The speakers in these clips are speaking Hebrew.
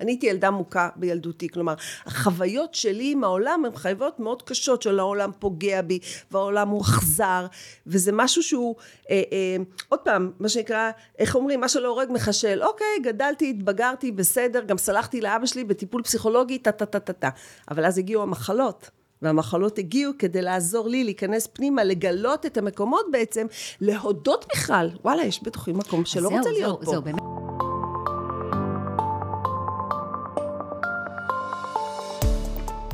אני הייתי ילדה מוכה בילדותי, כלומר, החוויות שלי עם העולם הן חוויות מאוד קשות, של העולם פוגע בי, והעולם הוא אכזר, וזה משהו שהוא, אה, אה, עוד פעם, מה שנקרא, איך אומרים, מה שלא הורג מחשל, אוקיי, גדלתי, התבגרתי, בסדר, גם סלחתי לאבא שלי בטיפול פסיכולוגי, טה טה טה טה טה. אבל אז הגיעו המחלות. והמחלות הגיעו כדי לעזור לי להיכנס פנימה, לגלות את המקומות בעצם, להודות בכלל, וואלה, יש בתוכי מקום שלא זהו, רוצה זהו, להיות פה. זהו, באמת.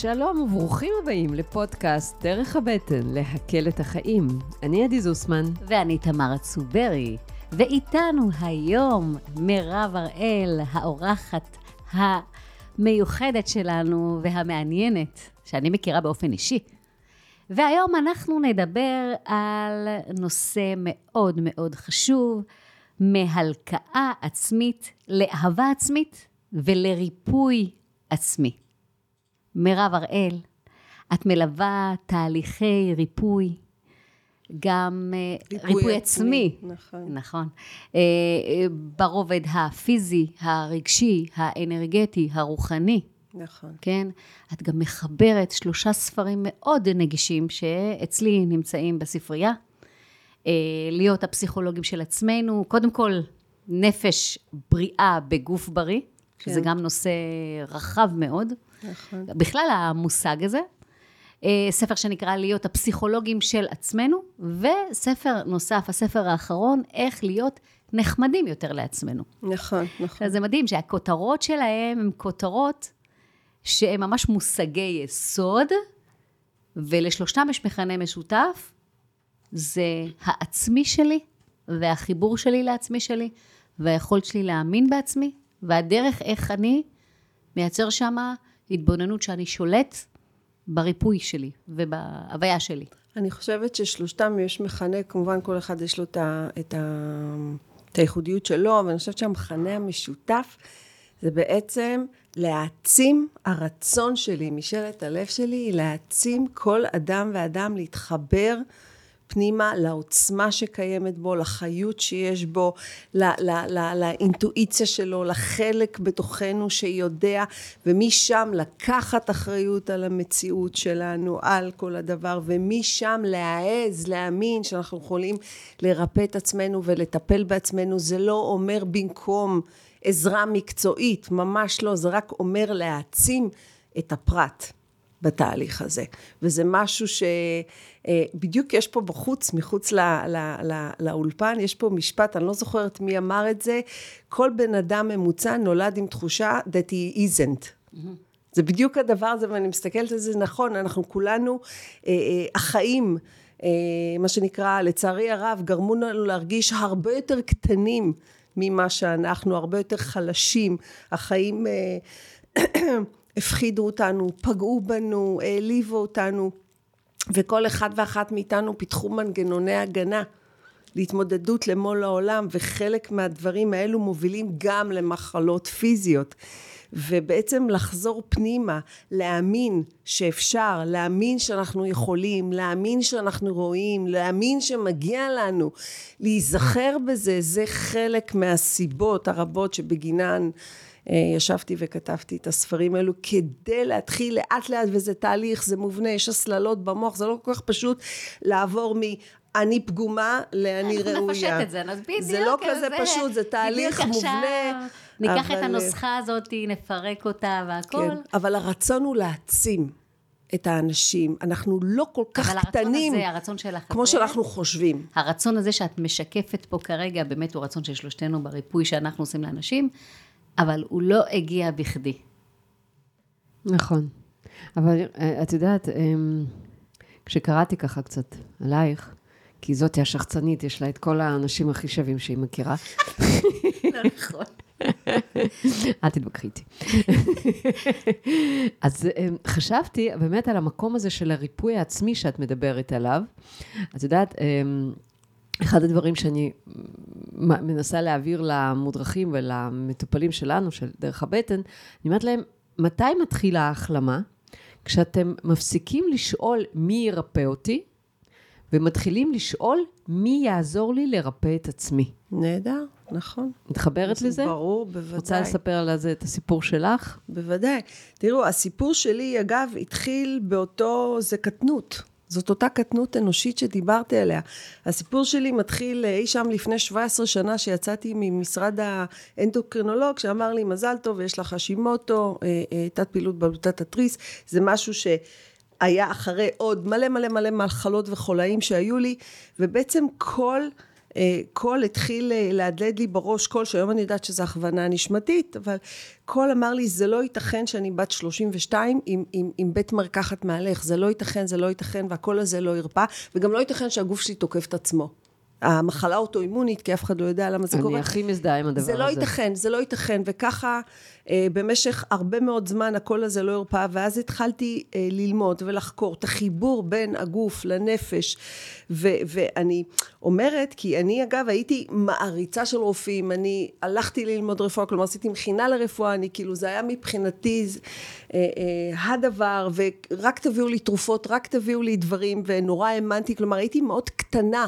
שלום וברוכים הבאים לפודקאסט דרך הבטן, להקל את החיים. אני עדי זוסמן. ואני תמר צוברי, ואיתנו היום מירב הראל, האורחת המיוחדת שלנו והמעניינת, שאני מכירה באופן אישי. והיום אנחנו נדבר על נושא מאוד מאוד חשוב, מהלקאה עצמית לאהבה עצמית ולריפוי עצמי. מירב הראל, את מלווה תהליכי ריפוי, גם אה, ריפוי עצמי. נכון. נכון. אה, אה, ברובד הפיזי, הרגשי, האנרגטי, הרוחני, נכון. כן? את גם מחברת שלושה ספרים מאוד נגישים שאצלי נמצאים בספרייה. אה, להיות הפסיכולוגים של עצמנו, קודם כל, נפש בריאה בגוף בריא, כן. שזה גם נושא רחב מאוד. נכון. בכלל המושג הזה. אה, ספר שנקרא להיות הפסיכולוגים של עצמנו, וספר נוסף, הספר האחרון, איך להיות נחמדים יותר לעצמנו. נכון, נכון. עכשיו, זה מדהים שהכותרות שלהם הן כותרות שהן ממש מושגי יסוד, ולשלושתם יש מכנה משותף, זה העצמי שלי, והחיבור שלי לעצמי שלי, והיכולת שלי להאמין בעצמי, והדרך איך אני מייצר שמה התבוננות שאני שולט בריפוי שלי ובהוויה שלי. אני חושבת ששלושתם יש מכנה, כמובן כל אחד יש לו את, ה, את, ה, את הייחודיות שלו, אבל אני חושבת שהמכנה המשותף זה בעצם להעצים הרצון שלי, משאלת הלב שלי, להעצים כל אדם ואדם להתחבר פנימה לעוצמה שקיימת בו, לחיות שיש בו, ל- ל- ל- לאינטואיציה שלו, לחלק בתוכנו שיודע, ומשם לקחת אחריות על המציאות שלנו, על כל הדבר, ומשם להעז, להאמין שאנחנו יכולים לרפא את עצמנו ולטפל בעצמנו. זה לא אומר במקום עזרה מקצועית, ממש לא, זה רק אומר להעצים את הפרט. בתהליך הזה. וזה משהו שבדיוק יש פה בחוץ, מחוץ ל, ל, ל, לאולפן, יש פה משפט, אני לא זוכרת מי אמר את זה, כל בן אדם ממוצע נולד עם תחושה that he isn't. Mm-hmm. זה בדיוק הדבר הזה, ואני מסתכלת על זה, נכון, אנחנו כולנו, אה, אה, החיים, אה, מה שנקרא, לצערי הרב, גרמו לנו להרגיש הרבה יותר קטנים ממה שאנחנו, הרבה יותר חלשים. החיים... אה, הפחידו אותנו, פגעו בנו, העליבו אותנו, וכל אחד ואחת מאיתנו פיתחו מנגנוני הגנה להתמודדות למול העולם, וחלק מהדברים האלו מובילים גם למחלות פיזיות. ובעצם לחזור פנימה, להאמין שאפשר, להאמין שאנחנו יכולים, להאמין שאנחנו רואים, להאמין שמגיע לנו, להיזכר בזה, זה חלק מהסיבות הרבות שבגינן ישבתי וכתבתי את הספרים האלו כדי להתחיל לאט לאט וזה תהליך, זה מובנה, יש הסללות במוח, זה לא כל כך פשוט לעבור מ... אני פגומה לאני ראויה. אנחנו נפשט את זה, אז בדיוק. זה לא כזה פשוט, זה תהליך מובנה. ניקח את הנוסחה הזאת, נפרק אותה והכל. כן, אבל הרצון הוא להעצים את האנשים. אנחנו לא כל כך אבל קטנים, הזה, הרצון שלך כמו הזה, שאנחנו חושבים. הרצון הזה שאת משקפת פה כרגע, באמת הוא רצון של שלושתנו בריפוי שאנחנו עושים לאנשים, אבל הוא לא הגיע בכדי. נכון. אבל אה, את יודעת, אמ, כשקראתי ככה קצת עלייך, כי זאתי השחצנית, יש לה את כל האנשים הכי שווים שהיא מכירה. נכון. אל תתווכחי איתי. אז אמ, חשבתי באמת על המקום הזה של הריפוי העצמי שאת מדברת עליו. את יודעת, אמ, אחד הדברים שאני מנסה להעביר למודרכים ולמטופלים שלנו, של דרך הבטן, אני אומרת להם, מתי מתחילה ההחלמה? כשאתם מפסיקים לשאול מי ירפא אותי, ומתחילים לשאול מי יעזור לי לרפא את עצמי. נהדר, נכון. מתחברת לזה? ברור, בוודאי. רוצה לספר על זה את הסיפור שלך? בוודאי. תראו, הסיפור שלי, אגב, התחיל באותו, זה קטנות. זאת אותה קטנות אנושית שדיברתי עליה. הסיפור שלי מתחיל אי שם לפני 17 שנה, שיצאתי ממשרד האנדוקרינולוג, שאמר לי, מזל טוב, יש לך השימוטו, אה, אה, תת פעילות בלוטת התריס, זה משהו ש... היה אחרי עוד מלא מלא מלא מחלות וחולאים שהיו לי, ובעצם כל... אה, קול התחיל אה, להדהד לי בראש קול, שהיום אני יודעת שזו הכוונה נשמתית, אבל קול אמר לי, זה לא ייתכן שאני בת 32 עם, עם, עם בית מרקחת מהלך, זה לא ייתכן, זה לא ייתכן, והקול הזה לא ירפא, וגם לא ייתכן שהגוף שלי תוקף את עצמו. המחלה אוטואימונית, כי אף אחד לא יודע למה זה קורה. אני הכי מזדהה עם הדבר זה הזה. זה לא ייתכן, זה לא ייתכן, וככה אה, במשך הרבה מאוד זמן הקול הזה לא הרפא, ואז התחלתי אה, ללמוד ולחקור את החיבור בין הגוף לנפש, ו, ואני אומרת, כי אני אגב הייתי מעריצה של רופאים, אני הלכתי ללמוד רפואה, כלומר עשיתי מכינה לרפואה, אני כאילו, זה היה מבחינתי אה, אה, הדבר, ורק תביאו לי תרופות, רק תביאו לי דברים, ונורא האמנתי, כלומר הייתי מאוד קטנה.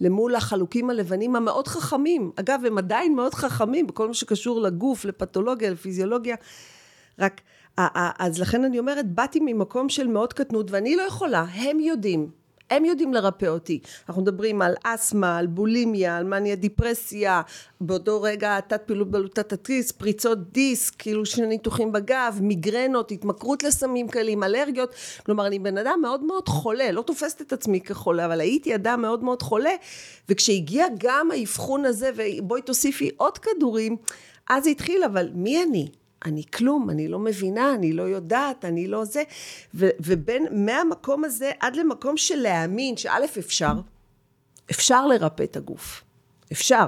למול החלוקים הלבנים המאוד חכמים. אגב, הם עדיין מאוד חכמים בכל מה שקשור לגוף, לפתולוגיה, לפיזיולוגיה. רק, אז לכן אני אומרת, באתי ממקום של מאוד קטנות, ואני לא יכולה, הם יודעים. הם יודעים לרפא אותי. אנחנו מדברים על אסתמה, על בולימיה, על מניה דיפרסיה, באותו רגע תת פעילות בלוטת התריס, פריצות דיסק, כאילו שני ניתוחים בגב, מיגרנות, התמכרות לסמים קלים, אלרגיות. כלומר, אני בן אדם מאוד מאוד חולה, לא תופסת את עצמי כחולה, אבל הייתי אדם מאוד מאוד חולה, וכשהגיע גם האבחון הזה, ובואי תוסיפי עוד כדורים, אז התחיל, אבל מי אני? אני כלום, אני לא מבינה, אני לא יודעת, אני לא זה. ו, ובין, מהמקום הזה עד למקום של להאמין שא' אפשר, אפשר לרפא את הגוף. אפשר.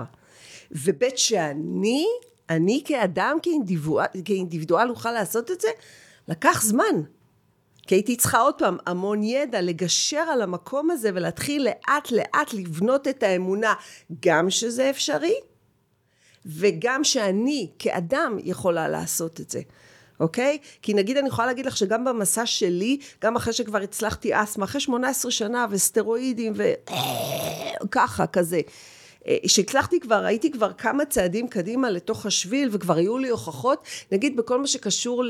וב' שאני, אני כאדם, כאינדיבואל, כאינדיבידואל אוכל לעשות את זה, לקח זמן. כי הייתי צריכה עוד פעם המון ידע לגשר על המקום הזה ולהתחיל לאט לאט לבנות את האמונה גם שזה אפשרי וגם שאני כאדם יכולה לעשות את זה. אוקיי? כי נגיד אני יכולה להגיד לך שגם במסע שלי, גם אחרי שכבר הצלחתי אסתמה, אחרי 18 שנה וסטרואידים וככה, כזה. שהצלחתי כבר, הייתי כבר כמה צעדים קדימה לתוך השביל וכבר היו לי הוכחות, נגיד בכל מה שקשור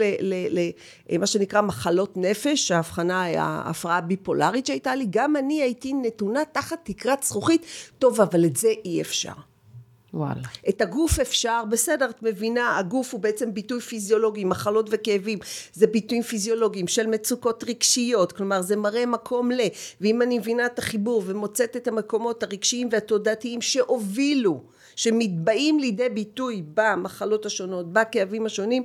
למה שנקרא מחלות נפש, ההבחנה, ההפרעה הביפולרית שהייתה לי, גם אני הייתי נתונה תחת תקרת זכוכית, טוב אבל את זה אי אפשר. וואלה. את הגוף אפשר, בסדר, את מבינה, הגוף הוא בעצם ביטוי פיזיולוגי, מחלות וכאבים, זה ביטויים פיזיולוגיים של מצוקות רגשיות, כלומר זה מראה מקום ל, ואם אני מבינה את החיבור ומוצאת את המקומות הרגשיים והתודעתיים שהובילו, שמתבעים לידי ביטוי במחלות השונות, בכאבים השונים,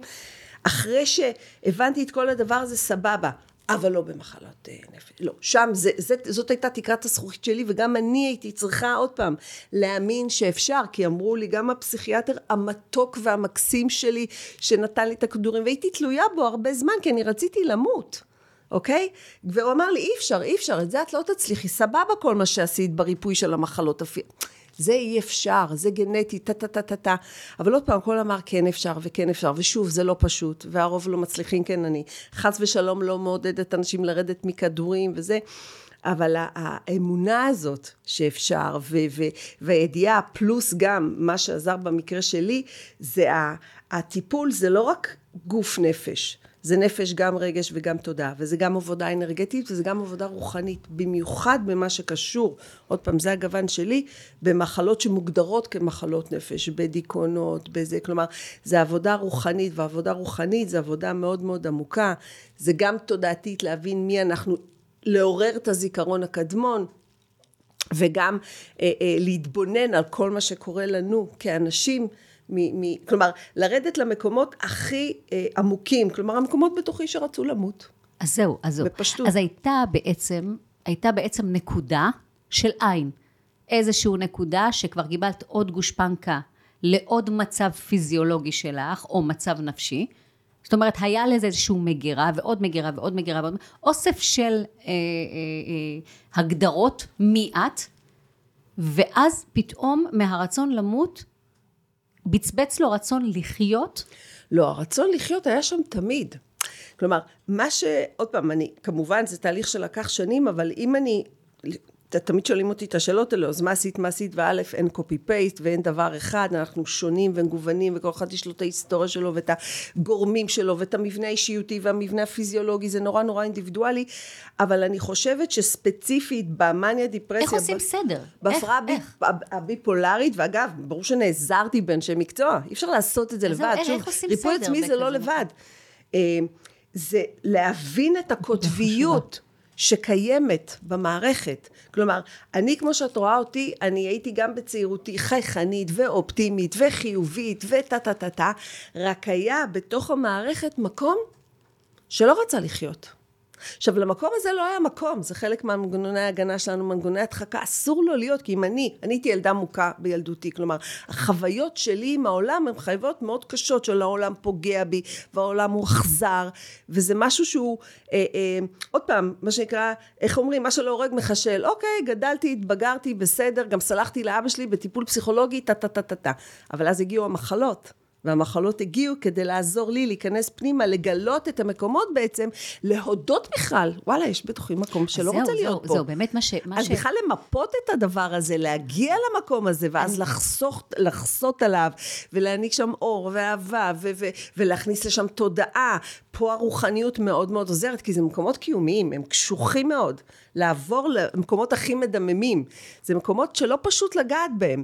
אחרי שהבנתי את כל הדבר הזה, סבבה. אבל לא במחלות אה, נפש, לא. שם זה, זה, זאת הייתה תקרת הזכוכית שלי, וגם אני הייתי צריכה עוד פעם להאמין שאפשר, כי אמרו לי, גם הפסיכיאטר המתוק והמקסים שלי, שנתן לי את הכדורים, והייתי תלויה בו הרבה זמן, כי אני רציתי למות. אוקיי? והוא אמר לי, אי אפשר, אי אפשר, את זה את לא תצליחי, סבבה כל מה שעשית בריפוי של המחלות. זה אי אפשר, זה גנטי, טה טה. אבל עוד פעם, הכל אמר כן אפשר וכן אפשר, ושוב, זה לא פשוט, והרוב לא מצליחים, כן, אני חס ושלום לא מעודדת אנשים לרדת מכדורים וזה. אבל האמונה הזאת שאפשר, והידיעה פלוס גם מה שעזר במקרה שלי, זה הטיפול, זה לא רק גוף נפש, זה נפש גם רגש וגם תודעה, וזה גם עבודה אנרגטית וזה גם עבודה רוחנית, במיוחד במה שקשור, עוד פעם זה הגוון שלי, במחלות שמוגדרות כמחלות נפש, בדיכאונות, בזה, כלומר זה עבודה רוחנית, ועבודה רוחנית זה עבודה מאוד מאוד עמוקה, זה גם תודעתית להבין מי אנחנו, לעורר את הזיכרון הקדמון, וגם אה, אה, להתבונן על כל מה שקורה לנו כאנשים מ, מ, כלומר, לרדת למקומות הכי אה, עמוקים, כלומר, המקומות בתוכי שרצו למות. אז זהו, אז זהו. בפשטות. אז הייתה בעצם, הייתה בעצם נקודה של עין. איזושהי נקודה שכבר קיבלת עוד גושפנקה לעוד מצב פיזיולוגי שלך, או מצב נפשי. זאת אומרת, היה לזה איזושהי מגירה, ועוד מגירה, ועוד מגירה, ועוד... אוסף של אה, אה, אה, הגדרות מי את, ואז פתאום מהרצון למות, בצבץ לו רצון לחיות. לא, הרצון לחיות היה שם תמיד. כלומר, מה ש... עוד פעם, אני, כמובן זה תהליך שלקח שנים, אבל אם אני תמיד שואלים אותי את השאלות האלו, אז מה עשית, מה עשית, וא', אין קופי פייסט ואין דבר אחד, אנחנו שונים ומגוונים, וכל אחד יש לו את ההיסטוריה שלו ואת הגורמים שלו ואת המבנה האישיותי והמבנה הפיזיולוגי, זה נורא נורא אינדיבידואלי, אבל אני חושבת שספציפית במאניה דיפרסיה... איך עושים סדר? בהפרעה הביפולרית, ואגב, ברור שנעזרתי באנשי מקצוע, אי אפשר לעשות את זה לבד, שוב, ריפוי עצמי זה לא לבד. אה, זה להבין את הקוטביות. שקיימת במערכת. כלומר, אני, כמו שאת רואה אותי, אני הייתי גם בצעירותי חייכנית ואופטימית וחיובית וטה טה טה טה, רק היה בתוך המערכת מקום שלא רצה לחיות. עכשיו למקום הזה לא היה מקום, זה חלק מהמנגנוני ההגנה שלנו, מנגנוני הדחקה, אסור לו להיות, כי אם אני, אני הייתי ילדה מוכה בילדותי, כלומר, החוויות שלי עם העולם הן חוויות מאוד קשות, של העולם פוגע בי, והעולם הוא אכזר, וזה משהו שהוא, אה, אה, עוד פעם, מה שנקרא, איך אומרים, מה שלא הורג מחשל, אוקיי, גדלתי, התבגרתי, בסדר, גם סלחתי לאבא שלי בטיפול פסיכולוגי, טה טה טה טה טה, אבל אז הגיעו המחלות. והמחלות הגיעו כדי לעזור לי להיכנס פנימה, לגלות את המקומות בעצם, להודות בכלל, וואלה, יש בתוכי מקום שלא רוצה זהו, להיות זהו, פה. זהו, באמת מה ש... מה אז ש... בכלל למפות את הדבר הזה, להגיע למקום הזה, ואז אני... לחסוך, לחסות עליו, ולהעניק שם אור ואהבה, ו- ו- ולהכניס לשם תודעה. פה הרוחניות מאוד מאוד עוזרת, כי זה מקומות קיומיים, הם קשוחים מאוד. לעבור למקומות הכי מדממים. זה מקומות שלא פשוט לגעת בהם.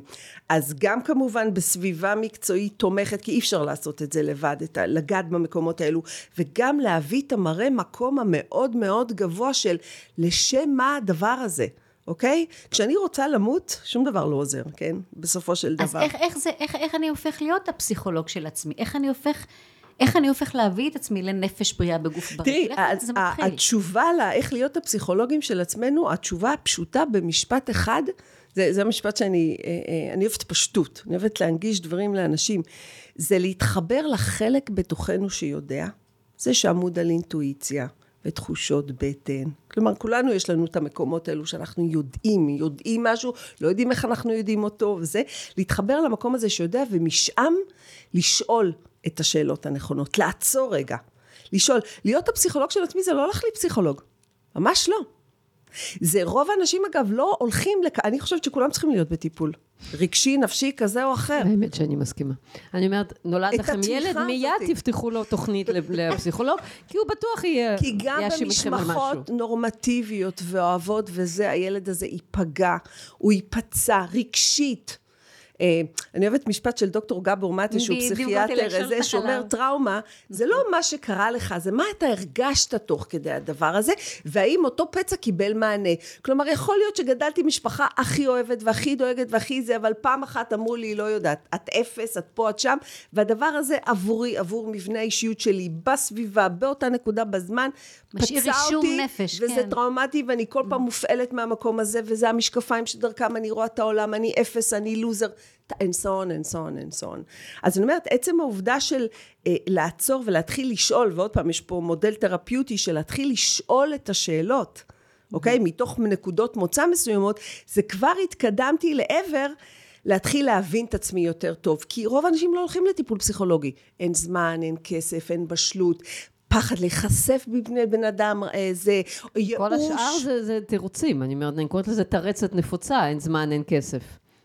אז גם כמובן בסביבה מקצועית תומכת, כי אי אפשר לעשות את זה לבד, את ה, לגעת במקומות האלו, וגם להביא את המראה מקום המאוד מאוד גבוה של לשם מה הדבר הזה. אוקיי? כשאני רוצה למות, שום דבר לא עוזר, כן? בסופו של דבר. אז איך, איך, זה, איך, איך אני הופך להיות הפסיכולוג של עצמי? איך אני הופך איך אני הופך להביא את עצמי לנפש בריאה בגוף בריא? תראי, התשובה לאיך להיות הפסיכולוגים של עצמנו, התשובה הפשוטה במשפט אחד, זה, זה המשפט שאני, אה, אה, אני אוהבת פשטות, אני אוהבת להנגיש דברים לאנשים, זה להתחבר לחלק בתוכנו שיודע, זה שעמוד על אינטואיציה. ותחושות בטן. כלומר, כולנו יש לנו את המקומות האלו שאנחנו יודעים, יודעים משהו, לא יודעים איך אנחנו יודעים אותו, וזה, להתחבר למקום הזה שיודע, ומשם לשאול, את השאלות הנכונות, לעצור רגע, לשאול, להיות הפסיכולוג של עצמי זה לא להחליף פסיכולוג, ממש לא. זה רוב האנשים אגב לא הולכים, לכ... אני חושבת שכולם צריכים להיות בטיפול. רגשי, נפשי, כזה או אחר. האמת שאני מסכימה. אני אומרת, נולד לכם ילד, מיד תפתחו לו תוכנית לפסיכולוג, כי הוא בטוח יהיה כי גם במשפחות נורמטיביות ואוהבות וזה, הילד הזה ייפגע, הוא ייפצע רגשית. אה, אני אוהבת משפט של דוקטור גבור מטה, שהוא פסיכיאטר, זה שאומר טראומה, זה לא מה שקרה לך, זה מה אתה הרגשת תוך כדי הדבר הזה, והאם אותו פצע קיבל מענה. כלומר, יכול להיות שגדלתי משפחה הכי אוהבת והכי דואגת והכי זה, אבל פעם אחת אמרו לי, לא יודעת, את אפס, את פה, את שם, והדבר הזה עבורי, עבור מבנה האישיות שלי, בסביבה, באותה נקודה בזמן, פצע אותי, נפש, וזה כן. טראומטי, ואני כל פעם מופעלת מהמקום הזה, וזה המשקפיים שדרכם אני רואה את העולם, אני אפס, אני לוזר. And so on and so on and so on. אז אני אומרת, עצם העובדה של אה, לעצור ולהתחיל לשאול, ועוד פעם, יש פה מודל תרפיוטי של להתחיל לשאול את השאלות, אוקיי? Mm-hmm. מתוך נקודות מוצא מסוימות, זה כבר התקדמתי לעבר להתחיל להבין את עצמי יותר טוב. כי רוב האנשים לא הולכים לטיפול פסיכולוגי. אין זמן, אין כסף, אין בשלות. פחד להיחשף בפני בן אדם, אה, זה ייאוש. כל השאר זה, זה תירוצים, אני אומרת, אני קוראת לזה תרצת נפוצה, אין זמן, אין כסף.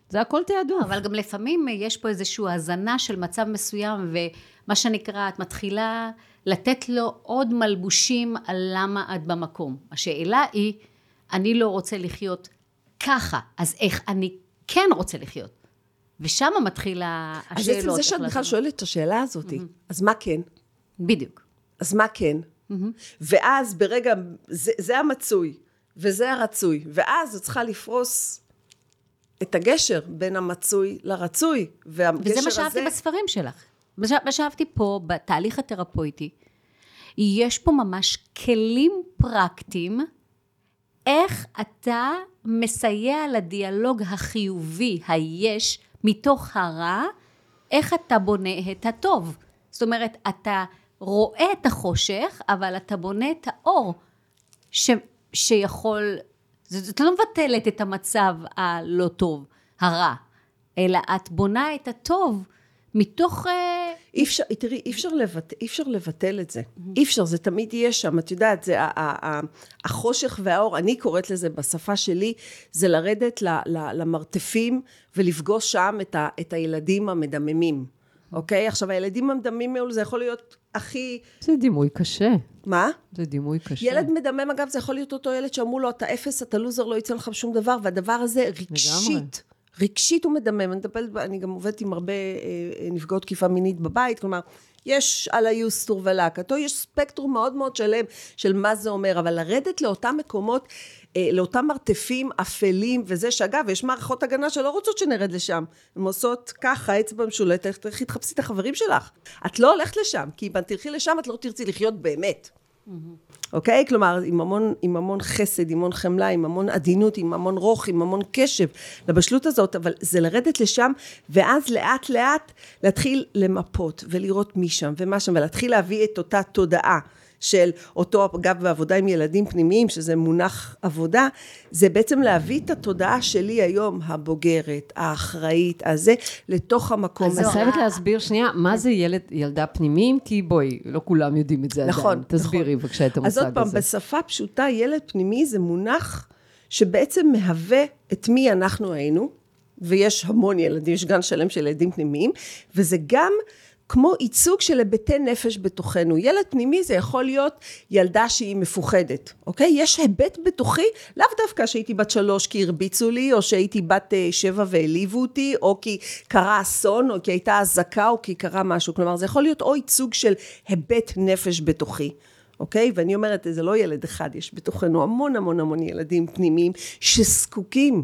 זה הכל תעדוף. אבל גם לפעמים יש פה איזושהי הזנה של מצב מסוים, ומה שנקרא, את מתחילה לתת לו עוד מלבושים על למה את במקום. השאלה היא, אני לא רוצה לחיות ככה, אז איך אני כן רוצה לחיות? ושם מתחילה השאלות. אז עצם זה שאת בכלל שואלת את השאלה הזאת, mm-hmm. אז מה כן? בדיוק. אז מה כן? Mm-hmm. ואז ברגע, זה, זה המצוי, וזה הרצוי, ואז את צריכה לפרוס את הגשר בין המצוי לרצוי, והגשר הזה... וזה מה שאהבתי בספרים שלך. מה שאהבתי פה, בתהליך התרפויטי, יש פה ממש כלים פרקטיים, איך אתה מסייע לדיאלוג החיובי, היש, מתוך הרע, איך אתה בונה את הטוב. זאת אומרת, אתה רואה את החושך, אבל אתה בונה את האור ש, שיכול, זאת לא מבטלת את המצב הלא טוב, הרע, אלא את בונה את הטוב מתוך... אה, אי אפשר, תראי, אי אפשר, לבט, אי אפשר לבטל את זה. אי אפשר, זה תמיד יהיה שם. את יודעת, זה ה- ה- ה- החושך והאור, אני קוראת לזה בשפה שלי, זה לרדת ל- ל- למרתפים ולפגוש שם את, ה- את הילדים המדממים. אוקיי? עכשיו, הילדים המדממים האלו, זה יכול להיות הכי... זה דימוי קשה. מה? זה דימוי קשה. ילד מדמם, אגב, זה יכול להיות אותו ילד שאמרו לו, אתה אפס, אתה לוזר, לא יצא לך שום דבר, והדבר הזה רגשית. לגמרי. רגשית הוא מדמם. אני מטפלת, אני גם עובדת עם הרבה אה, נפגעות תקיפה מינית בבית, כלומר, יש על היוסטור ולהקתו, יש ספקטרום מאוד מאוד שלם של מה זה אומר, אבל לרדת לאותם מקומות, לאותם מרתפים אפלים, וזה שאגב, יש מערכות הגנה שלא רוצות שנרד לשם. הן עושות ככה, אצבע משולטת, תלכי תחפשי את החברים שלך. את לא הולכת לשם, כי אם את תלכי לשם, את לא תרצי לחיות באמת. אוקיי? כלומר, עם המון, עם המון חסד, עם המון חמלה, עם המון עדינות, עם המון רוך, עם המון קשב לבשלות הזאת, אבל זה לרדת לשם, ואז לאט לאט להתחיל למפות ולראות מי שם ומה שם, ולהתחיל להביא את אותה תודעה. של אותו, אגב, בעבודה עם ילדים פנימיים, שזה מונח עבודה, זה בעצם להביא את התודעה שלי היום, הבוגרת, האחראית, הזה, לתוך המקום אז הזה. את חייבת להסביר שנייה, מה זה ילד, ילדה פנימיים? כי בואי, לא כולם יודעים את זה עדיין. נכון, תסבירי נכון. בבקשה את המושג אז הזה. עוד פעם, בשפה פשוטה, ילד פנימי זה מונח שבעצם מהווה את מי אנחנו היינו, ויש המון ילדים, יש גן שלם של ילדים פנימיים, וזה גם כמו ייצוג של היבטי נפש בתוכנו. ילד פנימי זה יכול להיות ילדה שהיא מפוחדת, אוקיי? יש היבט בתוכי, לאו דווקא שהייתי בת שלוש כי הרביצו לי, או שהייתי בת אה, שבע והעליבו אותי, או כי קרה אסון, או כי הייתה אזעקה, או כי קרה משהו. כלומר, זה יכול להיות או ייצוג של היבט נפש בתוכי. אוקיי? ואני אומרת, זה לא ילד אחד, יש בתוכנו המון המון המון ילדים פנימיים שזקוקים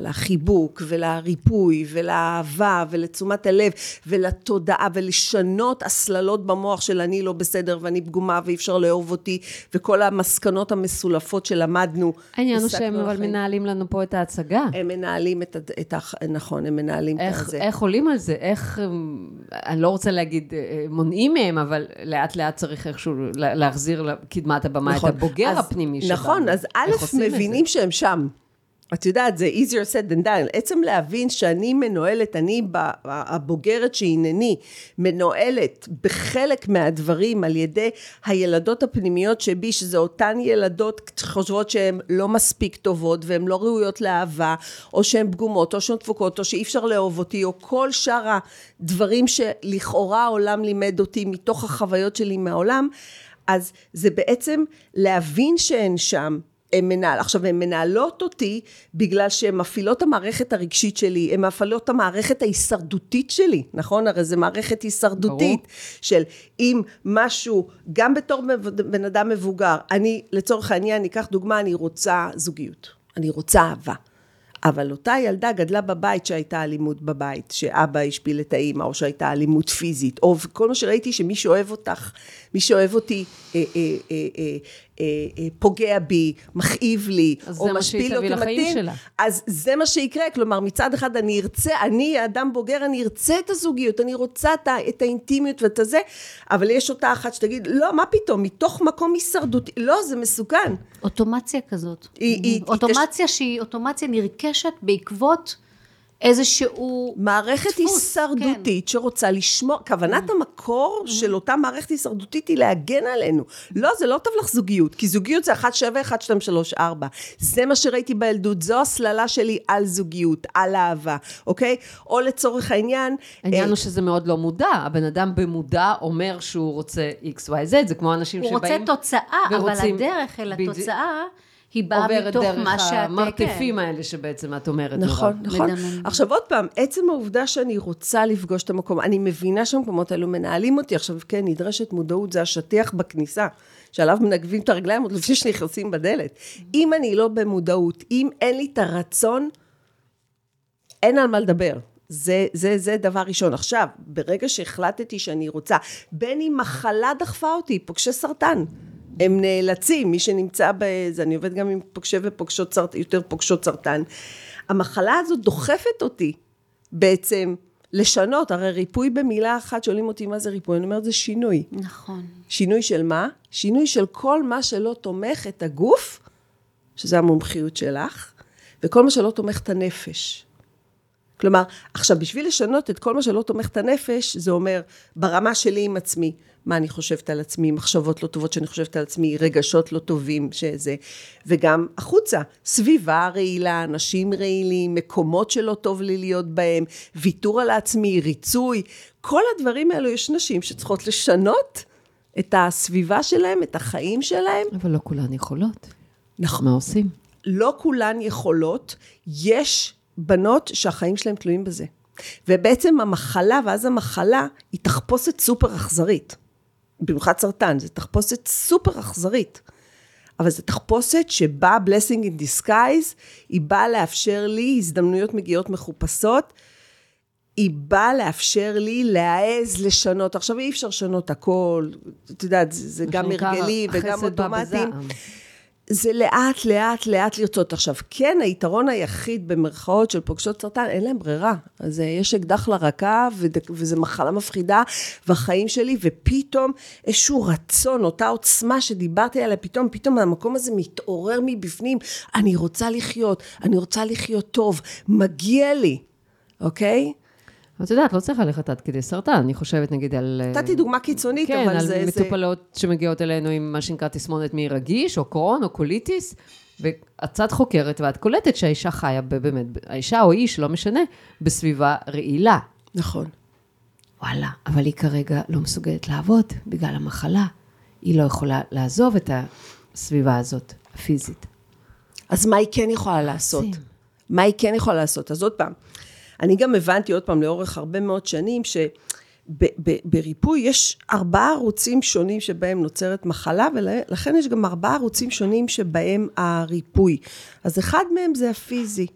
לחיבוק ולריפוי ולאהבה ולתשומת הלב ולתודעה ולשנות הסללות במוח של אני לא בסדר ואני פגומה ואי אפשר לאהוב אותי וכל המסקנות המסולפות שלמדנו. העניין הוא שהם אבל. מנהלים לנו פה את ההצגה. הם מנהלים את, ה- את ה... נכון, הם מנהלים את איך, זה. איך עולים על זה? איך, אמ, אני לא רוצה להגיד אה, מונעים מהם, אבל לאט לאט צריך איכשהו לה- להחזיר לקדמת הבמה נכון. את הבוגר אז- הפנימי שלנו. נכון, אז א', את? מבינים שהם שם. את יודעת, זה easier said than done. עצם להבין שאני מנוהלת, אני הבוגרת שהנני, מנוהלת בחלק מהדברים על ידי הילדות הפנימיות שבי, שזה אותן ילדות שחושבות שהן לא מספיק טובות והן לא ראויות לאהבה, או שהן פגומות, או שהן דפוקות, או שאי אפשר לאהוב אותי, או כל שאר הדברים שלכאורה העולם לימד אותי מתוך החוויות שלי מהעולם. אז זה בעצם להבין שהן שם, הן מנהל, עכשיו הן מנהלות אותי בגלל שהן מפעילות המערכת הרגשית שלי, הן מפעילות המערכת ההישרדותית שלי, נכון? הרי זו מערכת הישרדותית ברור. של אם משהו, גם בתור בן אדם מבוגר, אני לצורך העניין, ניקח דוגמה, אני רוצה זוגיות, אני רוצה אהבה. אבל אותה ילדה גדלה בבית שהייתה אלימות בבית, שאבא השפיל את האימא, או שהייתה אלימות פיזית, או כל מה שראיתי שמי שאוהב אותך, מי שאוהב אותי, אה, אה, אה, אה, פוגע בי, מכאיב לי, או משפיל אותי מתאים, שלה. אז זה מה שיקרה, כלומר מצד אחד אני ארצה, אני אדם בוגר, אני ארצה את הזוגיות, אני רוצה את, האינטימיות ואת הזה, אבל יש אותה אחת שתגיד, לא, מה פתאום, מתוך מקום הישרדותי, לא, זה מסוכן. אוטומציה כזאת. היא- היא- אוטומציה שהיא אוטומציה נרכשת בעקבות איזשהו... מערכת דפוס, הישרדותית שרוצה לשמור, כוונת המקור של אותה מערכת הישרדותית היא להגן עלינו. לא, זה לא טוב לך זוגיות, כי זוגיות זה 1, 7, 1, 2, 3, 4. זה מה שראיתי בילדות, זו הסללה שלי על זוגיות, על אהבה, אוקיי? או לצורך העניין... העניין אה, הוא שזה מאוד לא מודע. הבן אדם במודע אומר שהוא רוצה XYZ, זה כמו אנשים הוא שבאים... רוצה תוצאה, אבל ורוצים- הדרך אל. התוצאה, היא באה עוברת מתוך דרך מה שאת... המרתפים כן. האלה שבעצם את אומרת. נכון, מירב. נכון. מדמם. עכשיו עוד פעם, עצם העובדה שאני רוצה לפגוש את המקום, אני מבינה שהמקומות האלו מנהלים אותי, עכשיו כן, נדרשת מודעות, זה השטיח בכניסה, שעליו מנגבים את הרגליים עוד לפני שנכנסים בדלת. אם אני לא במודעות, אם אין לי את הרצון, אין על מה לדבר. זה, זה, זה דבר ראשון. עכשיו, ברגע שהחלטתי שאני רוצה, בין אם מחלה דחפה אותי, פוגשי סרטן, הם נאלצים, מי שנמצא בזה, אני עובדת גם עם פוגשי ופוגשות סרטן, יותר פוגשות סרטן. המחלה הזאת דוחפת אותי בעצם לשנות, הרי ריפוי במילה אחת, שואלים אותי מה זה ריפוי, אני אומרת זה שינוי. נכון. שינוי של מה? שינוי של כל מה שלא תומך את הגוף, שזה המומחיות שלך, וכל מה שלא תומך את הנפש. כלומר, עכשיו, בשביל לשנות את כל מה שלא תומך את הנפש, זה אומר, ברמה שלי עם עצמי, מה אני חושבת על עצמי, מחשבות לא טובות שאני חושבת על עצמי, רגשות לא טובים שזה, וגם החוצה, סביבה רעילה, אנשים רעילים, מקומות שלא טוב לי להיות בהם, ויתור על עצמי, ריצוי, כל הדברים האלו, יש נשים שצריכות לשנות את הסביבה שלהם, את החיים שלהם. אבל לא כולן יכולות. נכון. מה עושים? לא כולן יכולות, יש בנות שהחיים שלהם תלויים בזה. ובעצם המחלה, ואז המחלה, היא תחפושת סופר אכזרית. במיוחד סרטן, זו תחפושת סופר אכזרית. אבל זו תחפושת שבאה blessing in disguise, היא באה לאפשר לי הזדמנויות מגיעות מחופשות, היא באה לאפשר לי להעז לשנות. עכשיו אי אפשר לשנות הכל, את יודעת, זה, זה גם הרגלי וגם. בזעם. זה לאט, לאט, לאט לרצות. עכשיו, כן, היתרון היחיד במרכאות של פוגשות סרטן, אין להם ברירה. אז אה, יש אקדח לרקה, וזו מחלה מפחידה, והחיים שלי, ופתאום איזשהו רצון, אותה עוצמה שדיברתי עליה, פתאום, פתאום המקום הזה מתעורר מבפנים, אני רוצה לחיות, אני רוצה לחיות טוב, מגיע לי, אוקיי? אבל את יודעת, לא צריך ללכת עד כדי סרטן. אני חושבת נגיד על... אה, נתתי דוגמה קיצונית, כן, אבל על זה... זה... מטופלות שמגיעות אלינו עם מה שנקרא תסמונת מעי רגיש, או קרון, או קוליטיס, ואת חוקרת ואת קולטת שהאישה חיה באמת, האישה או איש, לא משנה, בסביבה רעילה. נכון. וואלה, אבל היא כרגע לא מסוגלת לעבוד בגלל המחלה. היא לא יכולה לעזוב את הסביבה הזאת, הפיזית. אז מה היא כן יכולה לעשות? מה היא כן יכולה לעשות? אז עוד פעם, אני גם הבנתי עוד פעם לאורך הרבה מאוד שנים שבריפוי יש ארבעה ערוצים שונים שבהם נוצרת מחלה ולכן יש גם ארבעה ערוצים שונים שבהם הריפוי. אז אחד מהם זה הפיזי,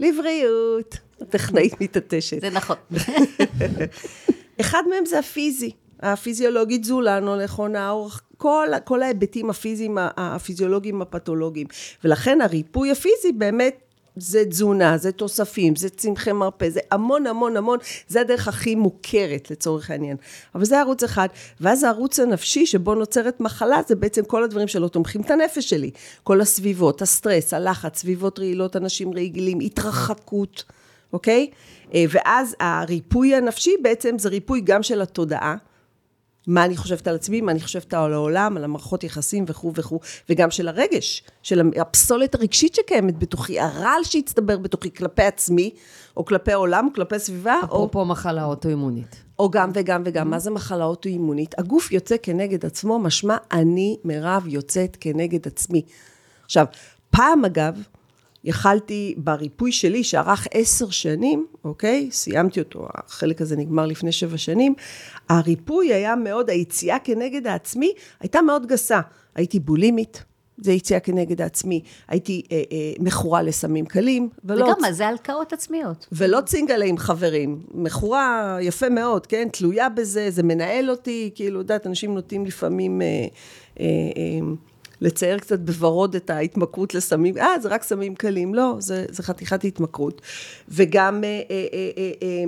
לבריאות, הטכנאית מתעטשת. זה נכון. אחד מהם זה הפיזי, הפיזיולוגית תזונה, לא נכונה, אורך, כל, כל ההיבטים הפיזיים, הפיזיולוגיים הפתולוגיים. ולכן הריפוי הפיזי באמת זה תזונה, זה תוספים, זה צמחי מרפא, זה המון המון המון, זה הדרך הכי מוכרת לצורך העניין. אבל זה ערוץ אחד. ואז הערוץ הנפשי שבו נוצרת מחלה, זה בעצם כל הדברים שלא תומכים את הנפש שלי. כל הסביבות, הסטרס, הלחץ, סביבות רעילות, אנשים רגילים, התרחקות. אוקיי? אה, ואז הריפוי הנפשי בעצם זה ריפוי גם של התודעה. מה אני חושבת על עצמי, מה אני חושבת על העולם, על המערכות יחסים וכו' וכו', וגם של הרגש, של הפסולת הרגשית שקיימת בתוכי, הרעל שהצטבר בתוכי כלפי עצמי, או כלפי העולם, או כלפי הסביבה, או, אפרופו מחלה אוטואימונית. או גם וגם וגם. מה זה מחלה אוטואימונית? הגוף יוצא כנגד עצמו, משמע אני, מירב, יוצאת כנגד עצמי. עכשיו, פעם אגב, יכלתי בריפוי שלי, שארך עשר שנים, אוקיי? סיימתי אותו, החלק הזה נגמר לפני שבע שנים. הריפוי היה מאוד, היציאה כנגד העצמי הייתה מאוד גסה. הייתי בולימית, זה יציאה כנגד העצמי. הייתי אה, אה, מכורה לסמים קלים, ולא... וגם מה זה הלקאות עצמיות. ולא צינגלה עם חברים. מכורה יפה מאוד, כן? תלויה בזה, זה מנהל אותי, כאילו, יודעת, אנשים נוטים לפעמים אה, אה, אה, לצייר קצת בוורוד את ההתמכרות לסמים. אה, זה רק סמים קלים. לא, זה, זה חתיכת התמכרות. וגם... אה, אה, אה, אה, אה,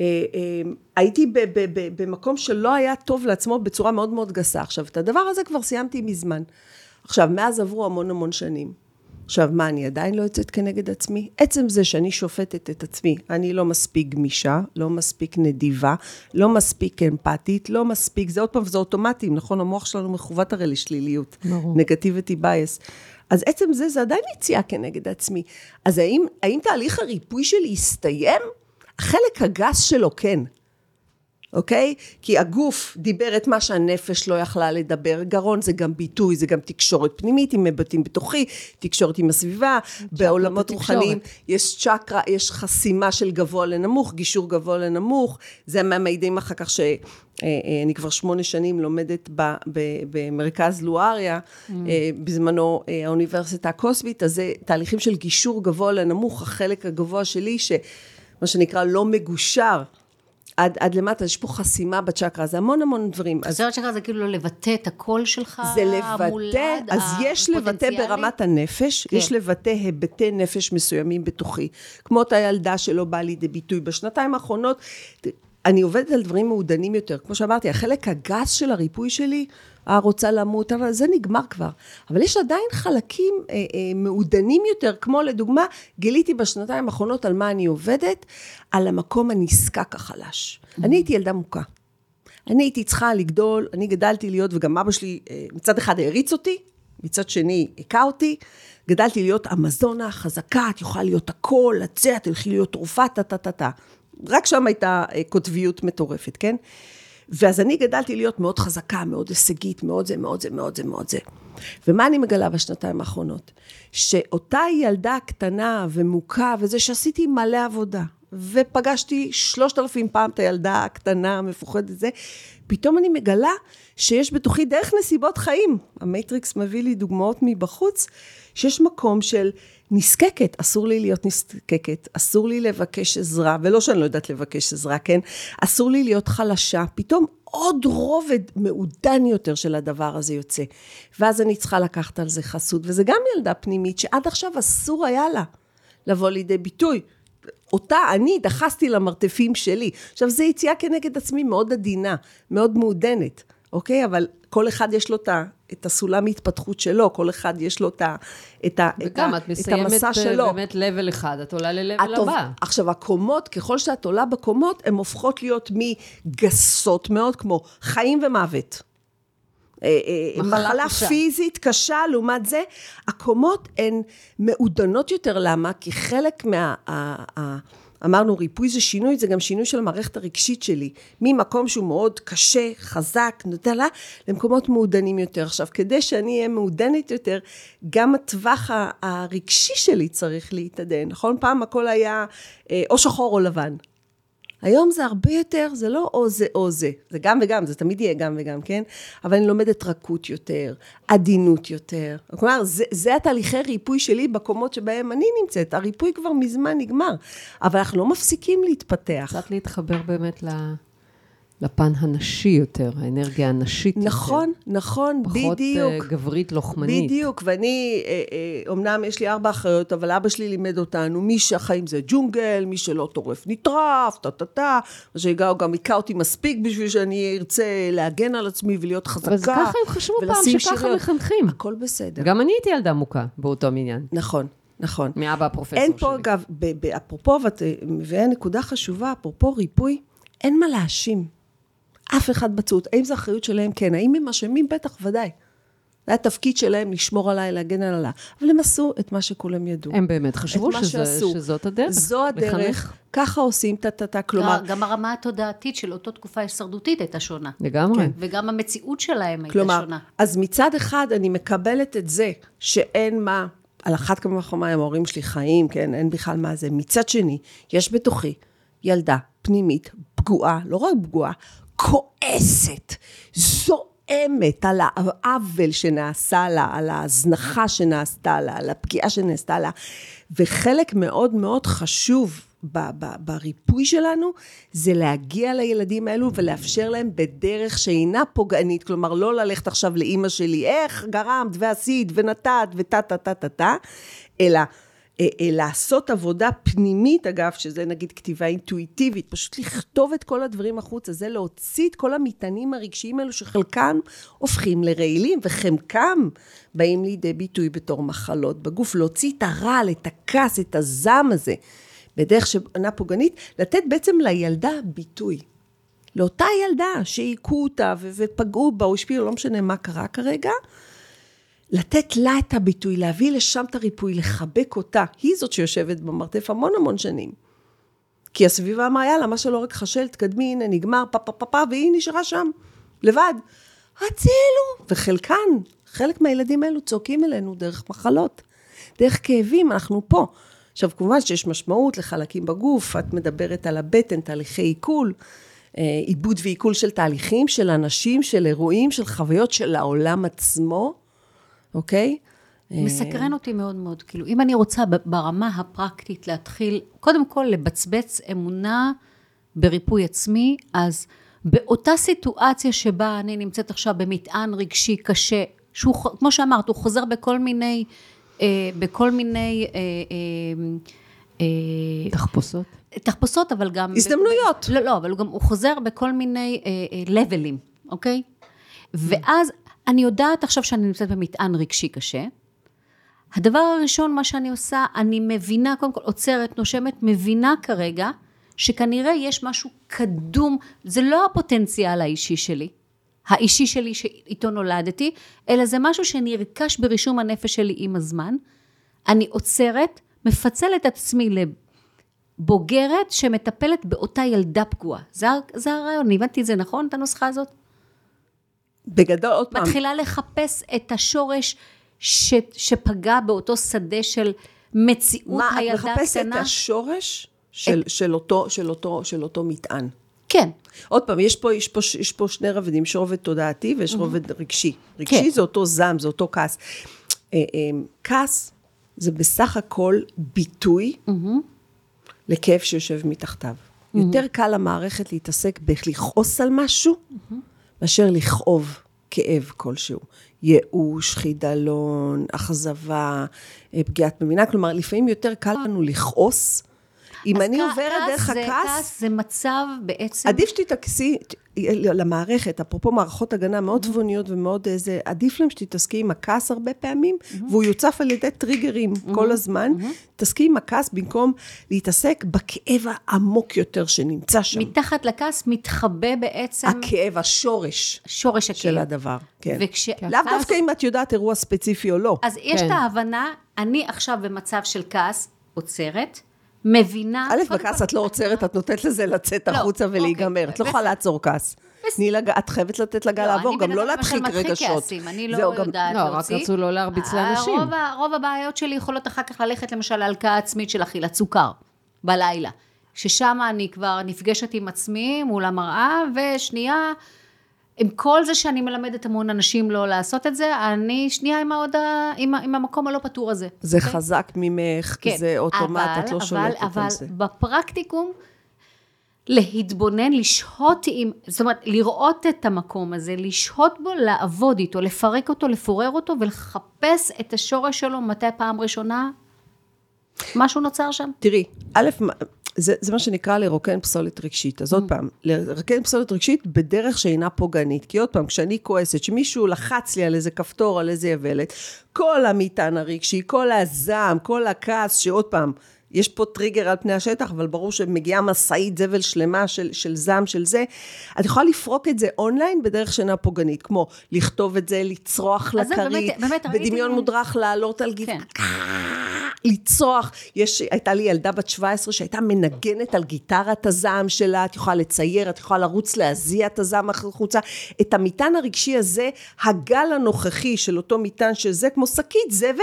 אה, אה, הייתי ב- ב- ב- במקום שלא היה טוב לעצמו בצורה מאוד מאוד גסה. עכשיו, את הדבר הזה כבר סיימתי מזמן. עכשיו, מאז עברו המון המון שנים. עכשיו, מה, אני עדיין לא יוצאת כנגד עצמי? עצם זה שאני שופטת את עצמי, אני לא מספיק גמישה, לא מספיק נדיבה, לא מספיק אמפתית, לא מספיק, זה עוד פעם, זה אוטומטי, נכון? המוח שלנו מכוות הרי לשליליות. ברור. נגטיביטי בייס. אז עצם זה, זה עדיין יציאה כנגד עצמי. אז האם, האם תהליך הריפוי שלי הסתיים? החלק הגס שלו כן. אוקיי? כי הגוף דיבר את מה שהנפש לא יכלה לדבר, גרון זה גם ביטוי, זה גם תקשורת פנימית עם היבטים בתוכי, תקשורת עם הסביבה, בעולמות. רוחניים יש צ'קרה, יש חסימה של גבוה לנמוך, גישור גבוה לנמוך, זה מהמעידים אחר כך שאני כבר שמונה שנים לומדת ב, ב, במרכז לואריה, mm. בזמנו אה, האוניברסיטה הקוסמית, אז זה תהליכים של גישור גבוה לנמוך, החלק הגבוה שלי, שמה שנקרא לא מגושר. עד, עד למטה, יש פה חסימה בצ'קרה, זה המון המון דברים. אז חסרת שלך זה כאילו לבטא את הקול שלך, זה לבטא, אז יש לבטא. ברמת הנפש, כן. יש לבטא היבטי נפש מסוימים בתוכי. כמו אותה ילדה שלא באה לידי ביטוי. בשנתיים האחרונות, אני עובדת על דברים מעודנים יותר. כמו שאמרתי, החלק הגס של הריפוי שלי, אה, רוצה למות, אבל זה נגמר כבר. אבל יש עדיין חלקים אה, אה, מעודנים יותר, כמו לדוגמה, גיליתי בשנתיים האחרונות על מה אני עובדת, על המקום הנזקק החלש. אני הייתי ילדה מוכה. אני הייתי צריכה לגדול, אני גדלתי להיות, וגם אבא שלי אה, מצד אחד העריץ אותי, מצד שני הכה אותי, גדלתי להיות אמזונה חזקה, את יכולה להיות הכל, לצאת, תלכי להיות תרופה, טה-טה-טה-טה. רק שם הייתה אה, קוטביות מטורפת, כן? ואז אני גדלתי להיות מאוד חזקה, מאוד הישגית, מאוד זה, מאוד זה, מאוד זה, מאוד זה. ומה אני מגלה בשנתיים האחרונות? שאותה ילדה קטנה ומוכה, וזה שעשיתי מלא עבודה, ופגשתי שלושת אלפים פעם את הילדה הקטנה, המפוחדת זה, פתאום אני מגלה שיש בתוכי דרך נסיבות חיים. ה matrix מביא לי דוגמאות מבחוץ, שיש מקום של נזקקת, אסור לי להיות נזקקת, אסור לי לבקש עזרה, ולא שאני לא יודעת לבקש עזרה, כן? אסור לי להיות חלשה, פתאום עוד רובד מעודן יותר של הדבר הזה יוצא. ואז אני צריכה לקחת על זה חסות, וזה גם ילדה פנימית שעד עכשיו אסור היה לה לבוא לידי ביטוי. אותה אני דחסתי למרתפים שלי. עכשיו, זו יציאה כנגד עצמי מאוד עדינה, מאוד מעודנת, אוקיי? אבל כל אחד יש לו את. את הסולם התפתחות שלו, כל אחד יש לו את, את, את, וגם את את מסיימת המסע אה, שלו. באמת level אחד, את עולה ל-level הבא. עכשיו, הקומות, ככל שאת עולה בקומות, הן הופכות להיות מגסות מאוד, כמו חיים ומוות. אה, אה, מחלה מחלה קשה. פיזית קשה, לעומת זה, הקומות הן מעודנות יותר, למה? כי חלק מה... אמרנו, ריפוי זה שינוי, זה גם שינוי של המערכת הרגשית שלי. ממקום שהוא מאוד קשה, חזק, נותן לה, למקומות מעודנים יותר. עכשיו, כדי שאני אהיה מעודנת יותר, גם הטווח הרגשי שלי צריך להתעדן, נכון? פעם הכל היה אה, או שחור או לבן. היום זה הרבה יותר, זה לא או זה או זה, זה גם וגם, זה תמיד יהיה גם וגם, כן? אבל אני לומדת רכות יותר, עדינות יותר. כלומר, זה, זה התהליכי ריפוי שלי בקומות שבהם אני נמצאת. הריפוי כבר מזמן נגמר, אבל אנחנו לא מפסיקים להתפתח. קצת להתחבר באמת ל- לפן הנשי יותר, האנרגיה הנשית יותר. נכון, נכון, פחות בדיוק. אה, גברית לוחמנית. בדיוק, ואני, אה, אה, אמנם יש לי ארבע אחיות, אבל אבא שלי לימד אותנו, מי שהחיים זה ג'ונגל, מי שלא טורף נטרף, טה-טה-טה, מה שגאו גם היכה אותי מספיק בשביל שאני ארצה להגן על עצמי ולהיות חזקה. זה ככה הם חשבו פעם, שככה שיריות. מחנכים. הכל בסדר. גם אני הייתי ילדה מוכה באותו עניין. נכון, נכון. מאבא הפרופסור אין שלי. פה, אגב, ב- ב- אפרופו, ואת אה, מביאה נקודה חשובה, אפרופו ריפוי, אין מה להאשים. אף אחד בצות. האם זו אחריות שלהם? כן. האם הם אשמים? בטח, ודאי. זה התפקיד שלהם לשמור עליי, להגן עליי. אבל הם עשו את מה שכולם ידעו. הם באמת חשבו שזה-. שזאת הדרך. זו הדרך, לחנך. ככה עושים טה-טה-טה. כלומר, גם הרמה התודעתית של אותה תקופה הישרדותית הייתה שונה. לגמרי. כן. וגם המציאות שלהם הייתה כלומר, שונה. אז מצד אחד אני מקבלת את זה שאין מה, על אחת כמה וכמה הם ההורים שלי חיים, כן, אין בכלל מה זה. מצד שני, יש בתוכי ילדה פנימית, פגועה, לא רק פגועה, כועסת, זועמת על העוול שנעשה לה, על ההזנחה שנעשתה לה, על הפגיעה שנעשתה לה. וחלק מאוד מאוד חשוב ב- ב- בריפוי שלנו, זה להגיע לילדים האלו ולאפשר להם בדרך שאינה פוגענית, כלומר לא ללכת עכשיו לאימא שלי, איך גרמת ועשית ונתת וטה טה טה טה טה, אלא לעשות עבודה פנימית, אגב, שזה נגיד כתיבה אינטואיטיבית, פשוט לכתוב את כל הדברים החוצה, זה להוציא את כל המטענים הרגשיים האלו שחלקם הופכים לרעילים וחלקם באים לידי ביטוי בתור מחלות בגוף, להוציא את הרעל, את הכעס, את הזעם הזה, בדרך שאינה פוגענית, לתת בעצם לילדה ביטוי. לאותה ילדה שהיכו אותה ופגעו בה או השפיעו, לא משנה מה קרה כרגע, לתת לה את הביטוי, להביא לשם את הריפוי, לחבק אותה. היא זאת שיושבת במרתף המון המון שנים. כי הסביבה אמרה, יאללה, מה שלא רק חשל, תקדמי, הנה, נגמר, פה פה פה פה, והיא נשארה שם, לבד. הצילו! וחלקן, חלק מהילדים האלו צועקים אלינו דרך מחלות, דרך כאבים, אנחנו פה. עכשיו, כמובן שיש משמעות לחלקים בגוף, את מדברת על הבטן, תהליכי עיכול, אה, עיבוד ועיכול של תהליכים, של אנשים, של אירועים, של חוויות של העולם עצמו, אוקיי? מסקרן אותי מאוד מאוד. כאילו, אם אני רוצה ברמה הפרקטית להתחיל, קודם כל לבצבץ אמונה בריפוי עצמי, אז באותה סיטואציה שבה אני נמצאת עכשיו במטען רגשי קשה, שהוא, כמו שאמרת, הוא חוזר בכל מיני, אה, בכל מיני אה, אה, אה, תחפושות. תחפושות, אבל גם... הזדמנויות. לא, לא, אבל הוא גם הוא חוזר בכל מיני אה, אה, לבלים, אוקיי? ואז אני יודעת עכשיו שאני נמצאת במטען רגשי קשה. הדבר הראשון, מה שאני עושה, אני מבינה, קודם כל עוצרת, נושמת, מבינה כרגע שכנראה יש משהו קדום, זה לא הפוטנציאל האישי שלי, האישי שלי שאיתו נולדתי, אלא זה משהו שנרכש ברישום הנפש שלי עם הזמן. אני עוצרת, מפצלת את עצמי לבוגרת שמטפלת באותה ילדה פגועה. זה, זה הרעיון, הבנתי את זה נכון, את הנוסחה הזאת? בגדול, עוד פעם, מתחילה לחפש את השורש ש, שפגע באותו שדה של מציאות מה, את הילדה מחפשת את הקטנה. השורש של, של, אותו, של, אותו, של אותו מטען. כן, עוד פעם, יש פה, יש פה, יש פה שני רבדים, יש רובד תודעתי ויש רובד רגשי. רגשי כן. זה אותו זעם, זה אותו כעס. אה, אה, כעס זה בסך הכל ביטוי לכאב שיושב מתחתיו. יותר קל למערכת להתעסק בלכעוס על משהו, מאשר לכאוב כאב כלשהו. ייאוש, חידלון, אכזבה, אה, פגיעת במינה. כלומר, לפעמים יותר קל לנו לכעוס. אם אז אני כ- עוברת כעס דרך זה- הכעס... כעס זה מצב בעצם... עדיף שתתעסקי למערכת, אפרופו מערכות הגנה מאוד תבוניות ומאוד איזה, עדיף להם שתתעסקי עם הכעס הרבה פעמים, והוא יוצף על ידי טריגרים כל הזמן. תתעסקי עם הכעס במקום להתעסק בכאב העמוק יותר שנמצא שם. מתחת לכעס מתחבא בעצם הכאב, השורש שורש הכאב. של הדבר, כן. וכש... לאו דווקא אם את יודעת אירוע ספציפי או לא. אז יש כן. את ההבנה, אני עכשיו במצב של כעס, עוצרת, מבינה... א', בכעס את לא עוצרת, את נותנת לזה לצאת לא, החוצה ולהיגמר. אוקיי. את לא יכולה לעצור כעס. תני לגל, את חייבת לתת לגל לא, לעבור, גם לא להדחיק רגשות. כעסים, אני לא יודעת לא, רק להוציא. רצו לא להרביץ לאנשים. רוב הבעיות שלי יכולות אחר כך ללכת למשל להלקאה עצמית של אכילת סוכר, בלילה. ששם אני כבר נפגשת עם עצמי מול המראה, ושנייה, עם כל זה שאני מלמדת המון אנשים לא לעשות את זה, אני שנייה עם, העוד, ה- עם, עם המקום הלא פתור הזה. זה אוקיי? חזק ממך, כן, זה אוטומט, אבל, את לא אבל, שולטת אבל על זה. בפרקטיקום, להתבונן, לשהות עם, זאת אומרת, לראות את המקום הזה, לשהות בו, לעבוד איתו, לפרק אותו, לפורר אותו, ולחפש את השורש שלו, מתי פעם ראשונה משהו נוצר שם. תראי, א', זה, זה מה שנקרא לרוקן פסולת רגשית. אז עוד פעם, לרוקן פסולת רגשית בדרך שאינה פוגענית. כי עוד פעם, כשאני כועסת, שמישהו לחץ לי על איזה כפתור, על איזה יבלת, כל המטען הרגשי, כל הזעם, כל הכעס, שעוד פעם, יש פה טריגר על פני השטח, אבל ברור שמגיעה משאית זבל שלמה של, של זעם, של זה. את יכולה לפרוק את זה אונליין בדרך שאינה פוגענית, כמו לכתוב את זה, לצרוח לכרית, בדמיון מודרך לעלות על גיטרה. כן. לצרוח. יש, הייתה לי ילדה בת 17 שהייתה מנגנת על גיטרה את הזעם שלה, את יכולה לצייר, את יכולה לרוץ להזיע את הזעם החוצה. את המטען הרגשי הזה, הגל הנוכחי של אותו מטען שזה כמו שקית זבל,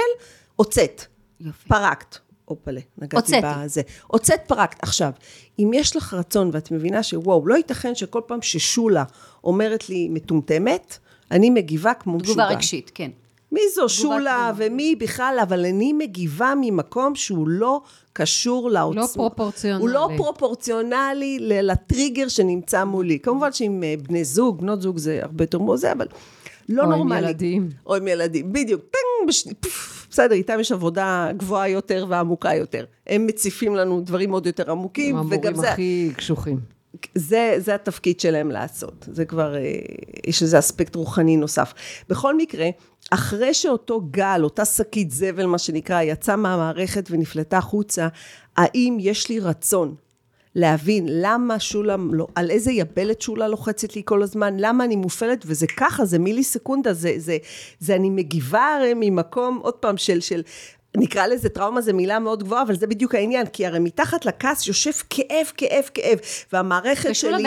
הוצאת. יופי. פרקת. הופלה, נגעתי. בזה. הוצאת פרקת. עכשיו, אם יש לך רצון ואת מבינה שוואו, לא ייתכן שכל פעם ששולה אומרת לי מטומטמת, אני מגיבה כמו משוגע. תגובה רגשית, כן. מי זו שולה. ומי בכלל, אבל אני מגיבה ממקום שהוא לא קשור לעוצמה. לא פרופורציונלי. הוא לא פרופורציונלי לטריגר שנמצא מולי. כמובן שעם אה, בני זוג, בנות זוג זה הרבה יותר מוזה, אבל לא או עם נורמלי. ילדים. או עם ילדים, בדיוק. טנג, בשני, פוף, בסדר, איתם יש עבודה גבוהה יותר ועמוקה יותר. הם מציפים לנו דברים עוד יותר עמוקים, וגם המורים זה... הכי קשוחים. זה, זה התפקיד שלהם לעשות. זה כבר, אה, יש איזה אספקט רוחני נוסף. בכל מקרה, אחרי שאותו גל, אותה שקית זבל, מה שנקרא, יצא מהמערכת ונפלטה החוצה, האם יש לי רצון להבין למה שולה, לא, על איזה יבלת שולה לוחצת לי כל הזמן, למה אני מופעלת, וזה ככה, זה מילי סקונדה, זה, זה, זה אני מגיבה הרי ממקום, עוד פעם, של, של, נקרא לזה טראומה, זו מילה מאוד גבוהה, אבל זה בדיוק העניין, כי הרי מתחת לכעס יושב כאב, כאב, כאב, והמערכת שלי לא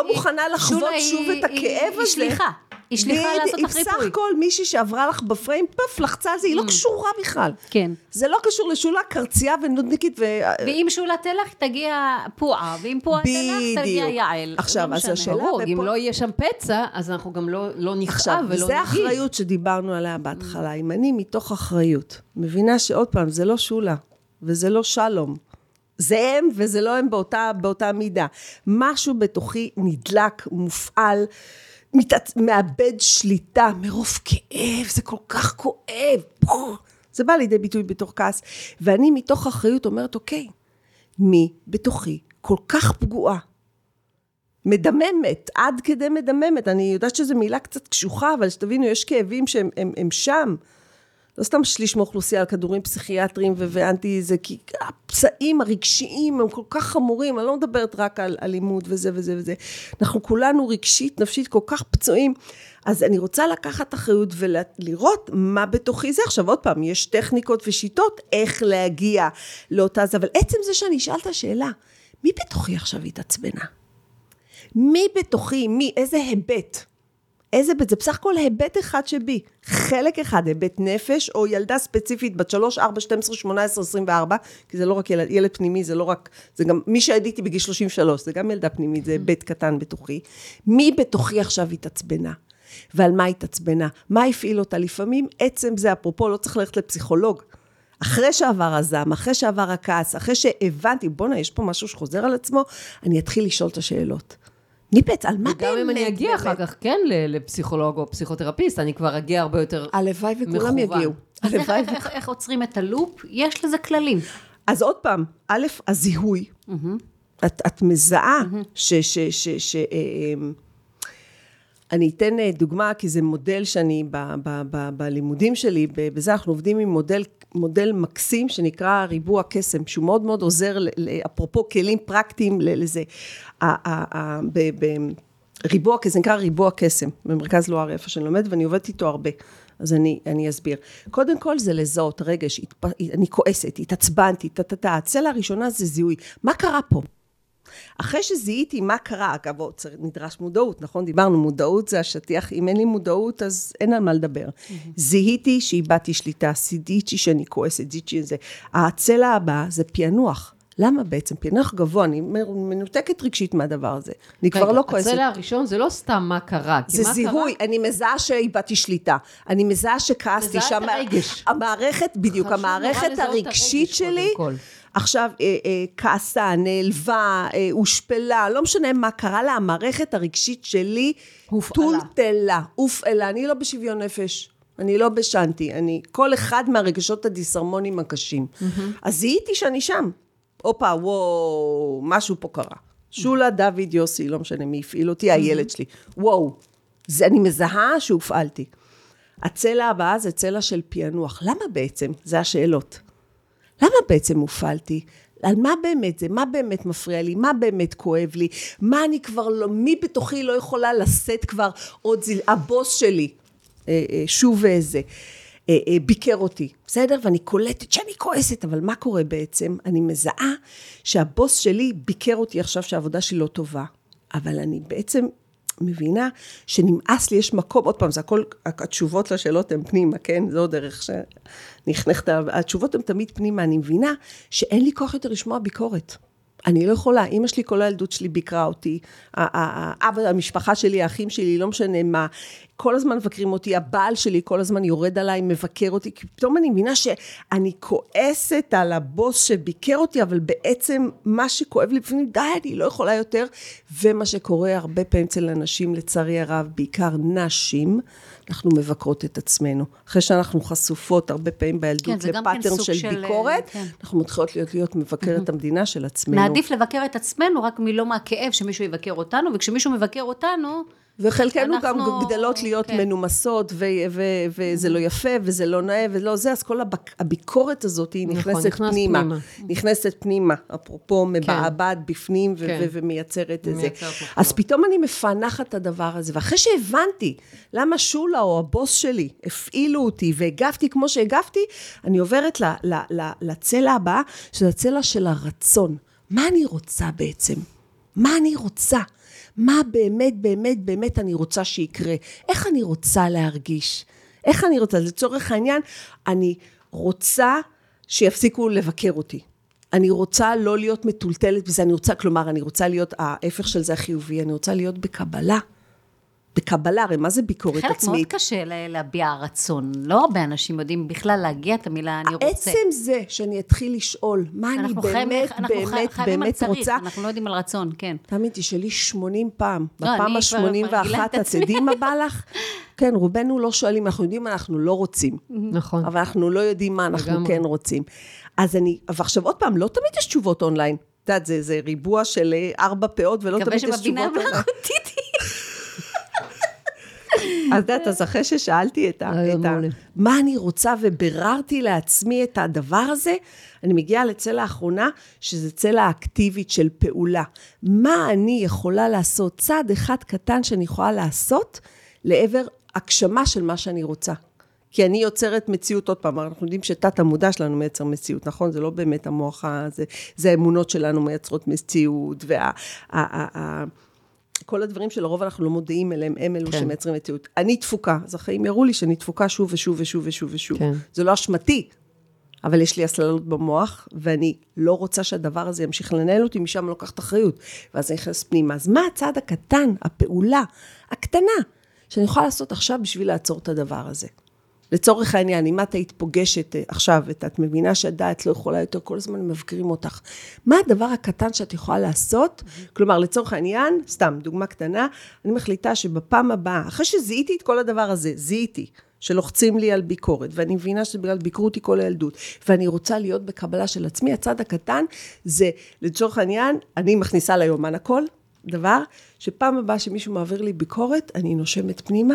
היא- מוכנה לחוות שוב היא- את הכאב היא- הזה. היא שליחה. היא שליחה לעשות לך היא בסך ריפוי. הכל מישהי שעברה לך בפריים, פוף, לחצה על זה, היא לא קשורה בכלל. כן. זה לא קשור לשולה, קרצייה ונודניקית ו... ואם שולה תלך, תגיע פועה, ואם פועה תלך, תגיע. יעל. עכשיו, לא אז משנה. השאלה- אם לא יהיה שם פצע, אז אנחנו גם לא, לא נכאב עכשיו, ולא נגיב. וזה האחריות שדיברנו עליה בהתחלה. אם אני מתוך אחריות מבינה שעוד פעם, זה לא שולה, וזה לא שלום, זה הם וזה לא הם באותה, באותה מידה. משהו בתוכי נדלק, מופעל, מתעצ... מאבד שליטה מרוב כאב, זה כל כך כואב. זה בא לידי ביטוי בתוך כעס. ואני מתוך אחריות אומרת, אוקיי, מי בתוכי כל כך פגועה? מדממת, עד כדי מדממת. אני יודעת שזו מילה קצת קשוחה, אבל שתבינו, יש כאבים שהם הם, הם שם. לא סתם שליש מאוכלוסייה על כדורים פסיכיאטריים ואנטי זה, כי הפצעים הרגשיים הם כל כך חמורים, אני לא מדברת רק על אלימות וזה וזה וזה. אנחנו כולנו רגשית, נפשית, כל כך פצועים. אז אני רוצה לקחת אחריות ולראות מה בתוכי זה. עכשיו עוד פעם, יש טכניקות ושיטות איך להגיע לאותה זה, אבל עצם זה שאני אשאל את השאלה, מי בתוכי עכשיו התעצבנה? מי בתוכי, מי, איזה היבט? איזה בית, זה בסך הכל היבט אחד שבי, חלק אחד, היבט נפש, או ילדה ספציפית בת 3, 4, 12, 18, 24, כי זה לא רק ילד, ילד פנימי, זה לא רק, זה גם, מי שעדיתי בגיל 33, זה גם ילדה פנימית, זה היבט קטן בתוכי. מי בתוכי עכשיו התעצבנה? ועל מה התעצבנה? מה הפעיל אותה? לפעמים עצם זה, אפרופו, לא צריך ללכת לפסיכולוג. אחרי שעבר הזעם, אחרי שעבר הכעס, אחרי שהבנתי, בואנה, יש פה משהו שחוזר על עצמו, אני אתחיל לשאול את השאלות. ניפץ, על מה באמת? וגם אם אני אגיע אחר כך, כן, לפסיכולוג או פסיכותרפיסט, אני כבר אגיע הרבה יותר הלוואי וכולם יגיעו. אז איך, איך, עוצרים את הלופ? יש לזה כללים. אז עוד פעם, א', הזיהוי. את, את מזהה ש... ש, ש, ש אמ, אני אתן אה, דוגמה, כי זה מודל שאני, ב, ב, ב, בלימודים שלי, בזה אנחנו עובדים עם מודל, מודל מקסים שנקרא ריבוע קסם, שהוא מאוד מאוד עוזר, אפרופו כלים פרקטיים לזה. ריבוע, זה נקרא ריבוע קסם, במרכז לואר, איפה שאני לומדת, ואני עובדת איתו הרבה. אז אני, אני אסביר. קודם כל זה לזהות רגש, התפ... אני כועסת, התעצבנתי, טה-טה-טה. הצלע הראשונה זה זיהוי. מה קרה פה? אחרי שזיהיתי מה קרה, אגב, נדרש מודעות, נכון? דיברנו, מודעות זה השטיח, אם אין לי מודעות, אז אין על מה לדבר. Mm-hmm. זיהיתי שאיבדתי שליטה, זיהיתי שאני כועסת, זיהיתי את זה. הצלע הבאה זה פענוח. למה בעצם? פענוח גבוה, אני מנותקת רגשית מהדבר הזה. אני כבר לא כועסת. הצלע הראשון זה לא סתם מה קרה. זה זיהוי, קרה? אני מזהה שאיבדתי שליטה. אני מזהה שכעסתי. מזהה את הרגש. המערכת, בדיוק, המערכת הרגשית שלי, עכשיו אה, אה, כעסה, נעלבה, אה, הושפלה, לא משנה מה קרה לה, המערכת הרגשית שלי הופעלה. טולטלה, הופעלה. אני לא בשוויון נפש. אני לא בשנתי, אני, כל אחד מהרגשות הדיסהרמונים הקשים. Mm-hmm. אז זיהיתי שאני שם. הופה, וואו, משהו פה קרה. שולה, דוד, יוסי, לא משנה מי הפעיל אותי, הילד שלי. וואו, זה, אני מזהה שהופעלתי. הצלע הבאה זה צלע של פענוח. למה בעצם? זה השאלות. למה בעצם הופעלתי? על מה באמת זה? מה באמת מפריע לי? מה באמת כואב לי? מה אני כבר לא, מי בתוכי לא יכולה לשאת כבר עוד זיל... הבוס שלי, אה, אה, שוב איזה. אה, ביקר אותי, בסדר? ואני קולטת שאני כועסת, אבל מה קורה בעצם? אני מזהה שהבוס שלי ביקר אותי עכשיו שהעבודה שלי לא טובה, אבל אני בעצם מבינה שנמאס לי, יש מקום, עוד פעם, זה הכל, התשובות לשאלות הן פנימה, כן? זו דרך שנכנסת, התשובות הן תמיד פנימה, אני מבינה שאין לי כוח יותר לשמוע ביקורת. אני לא יכולה, אימא שלי כל הילדות שלי ביקרה אותי, אבא, המשפחה שלי, האחים שלי, לא משנה מה, כל הזמן מבקרים אותי, הבעל שלי כל הזמן יורד עליי, מבקר אותי, כי פתאום אני מבינה שאני כועסת על הבוס שביקר אותי, אבל בעצם מה שכואב לי לפעמים, די, אני לא יכולה יותר, ומה שקורה הרבה פעמים אצל אנשים, לצערי הרב, בעיקר נשים, אנחנו מבקרות את עצמנו. אחרי שאנחנו חשופות הרבה פעמים בילדות כן, לפאטרן כן של, של ביקורת, כן. אנחנו מתחילות להיות, להיות מבקר את המדינה של עצמנו. נעדיף לבקר את עצמנו רק מלא מהכאב שמישהו יבקר אותנו, וכשמישהו מבקר אותנו... וחלקנו אנחנו, גם גדלות להיות כן. מנומסות, ו- ו- וזה לא יפה, וזה לא נאה, ולא זה, אז כל הבק- הביקורת הזאת היא נכון, נכנסת נכון, פנימה. פנימה. נכנסת פנימה, אפרופו כן. מבעבעת בפנים, ו- כן. ו- ומייצרת את זה. אז פתאום אני מפענחת את הדבר הזה, ואחרי שהבנתי למה שולה או הבוס שלי הפעילו אותי והגבתי כמו שהגבתי, אני עוברת ל- ל- ל- לצלע הבאה, שזה הצלע של הרצון. מה אני רוצה בעצם? מה אני רוצה? מה באמת, באמת, באמת אני רוצה שיקרה? איך אני רוצה להרגיש? איך אני רוצה? לצורך העניין, אני רוצה שיפסיקו לבקר אותי. אני רוצה לא להיות מטולטלת בזה, אני רוצה, כלומר, אני רוצה להיות, ההפך של זה החיובי, אני רוצה להיות בקבלה. בקבלה, הרי מה זה ביקורת חלק עצמית? מאוד קשה לה- להביע רצון. לא הרבה אנשים יודעים בכלל להגיע את המילה אני רוצה. עצם זה שאני אתחיל לשאול, מה אני באמת, אנחנו חי- באמת, חייבים על באמת צריך, רוצה, אנחנו לא יודעים על רצון, כן. תמיד תשאלי 80 פעם, לא, בפעם כבר מרגילה ה-81, את. תדעי מה בא לך? כן, רובנו לא שואלים, אנחנו יודעים מה אנחנו לא רוצים. נכון. אבל אנחנו לא יודעים מה אנחנו. כן רוצים. אז אני, ועכשיו עוד פעם, לא תמיד יש תשובות אונליין. את יודעת, זה, זה ריבוע של אה, ארבע פאות, ולא מקווה תמיד יש שבבינה תשובות אונליין. המלאכותית אז את יודעת, אז אחרי ששאלתי את ה... מה אני רוצה וביררתי לעצמי את הדבר הזה, אני מגיעה לצלע האחרונה, שזה צלע האקטיבית של פעולה. מה אני יכולה לעשות? צעד אחד קטן שאני יכולה לעשות לעבר הגשמה של מה שאני רוצה. כי אני יוצרת מציאות, עוד פעם, אנחנו יודעים שתת המודע שלנו מייצר מציאות, נכון? זה לא באמת המוח הזה, זה האמונות שלנו מייצרות מציאות, וה... כל הדברים שלרוב אנחנו לא מודעים אליהם, הם אלו כן. שמייצרים מציאות. אני תפוקה, אז החיים הראו לי שאני תפוקה שוב ושוב ושוב ושוב ושוב. כן. זה לא אשמתי, אבל יש לי הסללות במוח, ואני לא רוצה שהדבר הזה ימשיך לנהל אותי, משם אני לוקחת אחריות. ואז אני נכנסת פנימה. אז מה הצעד הקטן, הפעולה, הקטנה, שאני יכולה לעשות עכשיו בשביל לעצור את הדבר הזה? לצורך העניין, אם את היית פוגשת אה, עכשיו, את, את מבינה שהדעת לא יכולה יותר, כל הזמן מבקרים אותך. מה הדבר הקטן שאת יכולה לעשות? כלומר, לצורך העניין, סתם, דוגמה קטנה, אני מחליטה שבפעם הבאה, אחרי שזיהיתי את כל הדבר הזה, זיהיתי, שלוחצים לי על ביקורת, ואני מבינה שזה בגלל ביקרו אותי כל הילדות, ואני רוצה להיות בקבלה של עצמי, הצד הקטן זה, לצורך העניין, אני מכניסה ליומן הכל, דבר, שפעם הבאה שמישהו מעביר לי ביקורת, אני נושמת פנימה,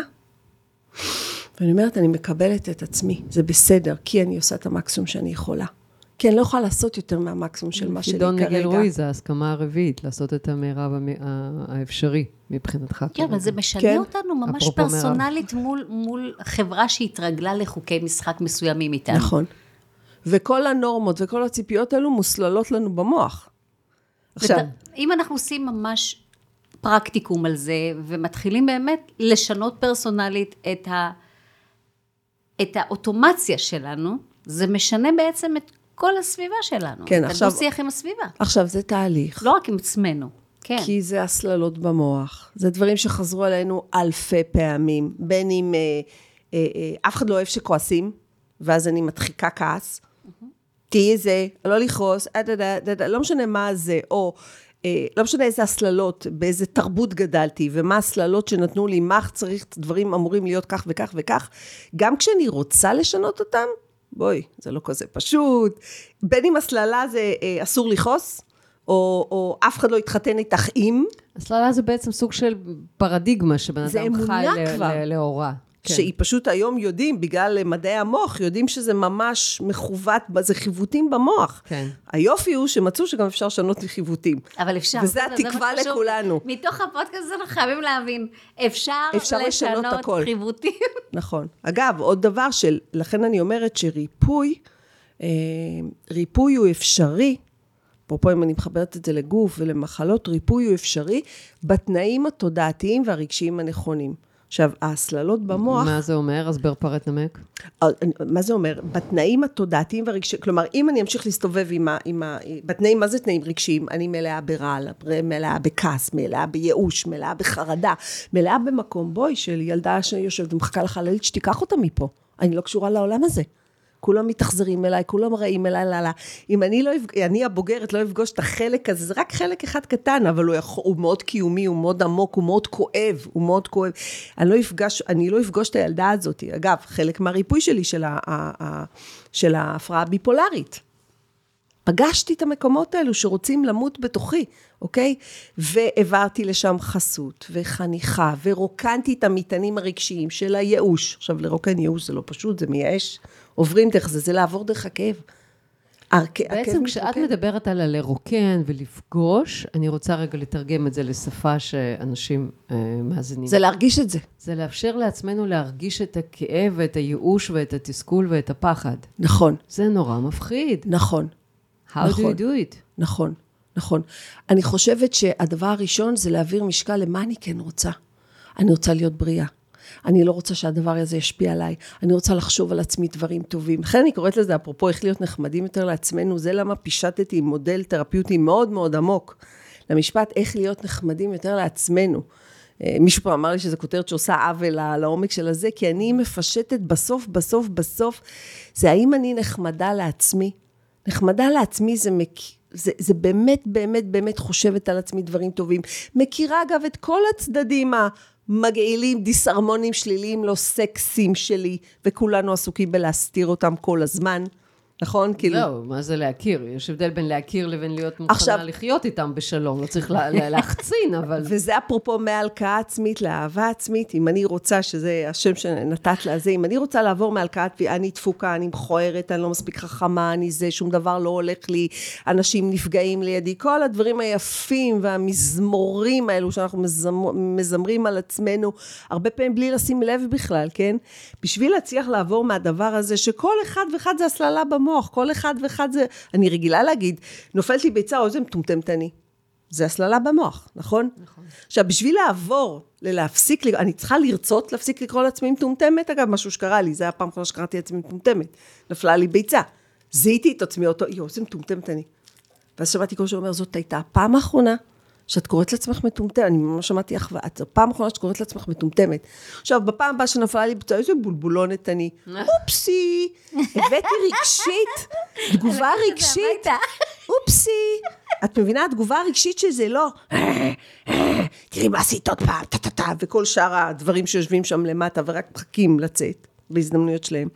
ואני אומרת, אני מקבלת את עצמי, זה בסדר, כי אני עושה את המקסימום שאני יכולה. כי אני לא יכולה לעשות יותר מהמקסימום של מה שלי חידון מיגל כרגע. רועי זה ההסכמה הרביעית, לעשות את המרב האפשרי מבחינתך. כן, אבל כרגע. זה משנה כן. אותנו ממש. פרסונלית מול, מול חברה שהתרגלה לחוקי משחק מסוימים איתנו. נכון. וכל הנורמות וכל הציפיות האלו מוסללות לנו במוח. עכשיו, אם אנחנו עושים ממש פרקטיקום על זה, ומתחילים באמת לשנות פרסונלית את, ה, את האוטומציה שלנו, זה משנה בעצם את כל הסביבה שלנו. כן, את עכשיו- הדו-שיח עם הסביבה. עכשיו זה תהליך. לא רק עם עצמנו. כן. כי זה הסללות במוח. זה דברים שחזרו עלינו אלפי פעמים. בין אם אה, אה, אה, אף אחד לא אוהב שכועסים, ואז אני מדחיקה כעס. תהיי זה, לא לכעוס, אה, לא משנה מה זה, או לא משנה איזה הסללות, באיזה תרבות גדלתי, ומה הסללות שנתנו לי, מה צריך, דברים אמורים להיות כך וכך וכך. גם כשאני רוצה לשנות אותם, בואי, זה לא כזה פשוט. בין אם הסללה זה אה, אסור לכעוס, או, או אף אחד לא יתחתן איתך עם, הסללה זה בעצם סוג של פרדיגמה שבן אדם חי לאורה. כן. שהיא פשוט היום יודעים, בגלל מדעי המוח, יודעים שזה ממש מכוות, זה חיווטים במוח. כן. היופי הוא שמצאו שגם אפשר לשנות חיווטים. אבל אפשר. מה התקווה. לכולנו. מתוך הפודקאסט הזה אנחנו חייבים להבין, אפשר, אפשר לשנות הכל. חיווטים. נכון. אגב, עוד דבר של, לכן אני אומרת שריפוי, אה, ריפוי הוא אפשרי, אפרופו אם אני מחברת את זה לגוף ולמחלות, ריפוי הוא אפשרי בתנאים התודעתיים והרגשיים הנכונים. עכשיו, ההסללות במוח... מה זה אומר? הסבר פרט נמק. אה, מה זה אומר? בתנאים התודעתיים והרגשיים, כלומר, אם אני אמשיך להסתובב עם ה... עם ה בתנאים, מה זה תנאים רגשיים? אני מלאה ברעל, מלאה בכעס, מלאה בייאוש, מלאה בחרדה, מלאה במקום, בואי, של ילדה שיושבת ומחכה לחללית, שתיקח אותה מפה. אני לא קשורה לעולם הזה. כולם מתאכזרים אליי, כולם רעים אליי, לא, לא. אם אני לא, אני הבוגרת לא אפגוש את החלק הזה, זה רק חלק אחד קטן, אבל הוא, יכול, הוא מאוד קיומי, הוא מאוד עמוק, הוא מאוד כואב, הוא מאוד כואב. אני לא אפגש, אני לא אפגוש את הילדה הזאת. אגב, חלק מהריפוי שלי של, ה, ה, ה, של ההפרעה הביפולרית. פגשתי את המקומות האלו שרוצים למות בתוכי, אוקיי? והעברתי לשם חסות וחניכה, ורוקנתי את המטענים הרגשיים של הייאוש. עכשיו, לרוקן ייאוש זה לא פשוט, זה מייאש. עוברים דרך זה, זה לעבור דרך הכאב. הכ- הכאב בעצם כשאת מתרוקן. מדברת על הלרוקן ולפגוש, אני רוצה רגע לתרגם את זה לשפה שאנשים אה, מאזינים. זה להרגיש את זה. זה לאפשר לעצמנו להרגיש את הכאב ואת הייאוש ואת התסכול ואת הפחד. נכון, זה נורא מפחיד. נכון. How do נכון. you do it? נכון, נכון. אני חושבת שהדבר הראשון זה להעביר משקל למה אני כן רוצה. אני רוצה להיות בריאה. אני לא רוצה שהדבר הזה ישפיע עליי. אני רוצה לחשוב על עצמי דברים טובים. לכן אני קוראת לזה, אפרופו איך להיות נחמדים יותר לעצמנו, זה למה פישטתי עם מודל תרפיוטי מאוד מאוד עמוק למשפט איך להיות נחמדים יותר לעצמנו. אה, מישהו פעם אמר לי שזו כותרת שעושה עוול לעומק של הזה, כי אני מפשטת בסוף, בסוף, בסוף, זה האם אני נחמדה לעצמי. נחמדה לעצמי זה, מק... זה, זה באמת, באמת, באמת חושבת על עצמי דברים טובים. מכירה אגב את כל הצדדים המגעילים, דיסהרמונים שליליים, לא סקסים שלי, וכולנו עסוקים בלהסתיר אותם כל הזמן. נכון? כאילו... לא, מה זה להכיר? יש הבדל בין להכיר לבין להיות מוכנה עכשיו... לחיות איתם בשלום. לא צריך לה, להחצין, אבל... וזה אפרופו מהלקאה עצמית לאהבה עצמית. אם אני רוצה, שזה השם שנתת לה, זה, אם אני רוצה לעבור מהלקאה, אני תפוקה, אני מכוערת, אני לא מספיק חכמה, אני זה, שום דבר לא הולך לי, אנשים נפגעים לידי, כל הדברים היפים והמזמורים האלו שאנחנו מזמר, מזמרים על עצמנו, הרבה פעמים בלי לשים לב בכלל, כן? בשביל להצליח לעבור מהדבר הזה, שכל אחד ואחד זה הסללה במוח. המוח, כל אחד ואחד זה, אני רגילה להגיד, נופלת לי ביצה, איזה מטומטמת אני. זה הסללה במוח, נכון? נכון. עכשיו, בשביל לעבור ללהפסיק, אני צריכה לרצות להפסיק לקרוא לעצמי מטומטמת, אגב, משהו שקרה לי, זה היה הפעם האחרונה שקראתי לעצמי מטומטמת. נפלה לי ביצה. זיהיתי את עצמי אותו, יואו, איזה מטומטמת אני. ואז שמעתי כל שאומר, זאת הייתה הפעם האחרונה שאת קוראת לעצמך מטומטמת, אני ממש שמעתי אחווה, את הפעם האחרונה שאת קוראת לעצמך מטומטמת. עכשיו, בפעם הבאה שנפלה לי בצעה, איזה בולבולונת אני. אופסי, הבאתי רגשית, תגובה רגשית, אופסי. את מבינה? התגובה הרגשית שזה לא, תראי מה עשית עוד פעם, טה-טה-טה, וכל שאר הדברים שיושבים שם למטה ורק מחכים לצאת בהזדמנויות שלהם.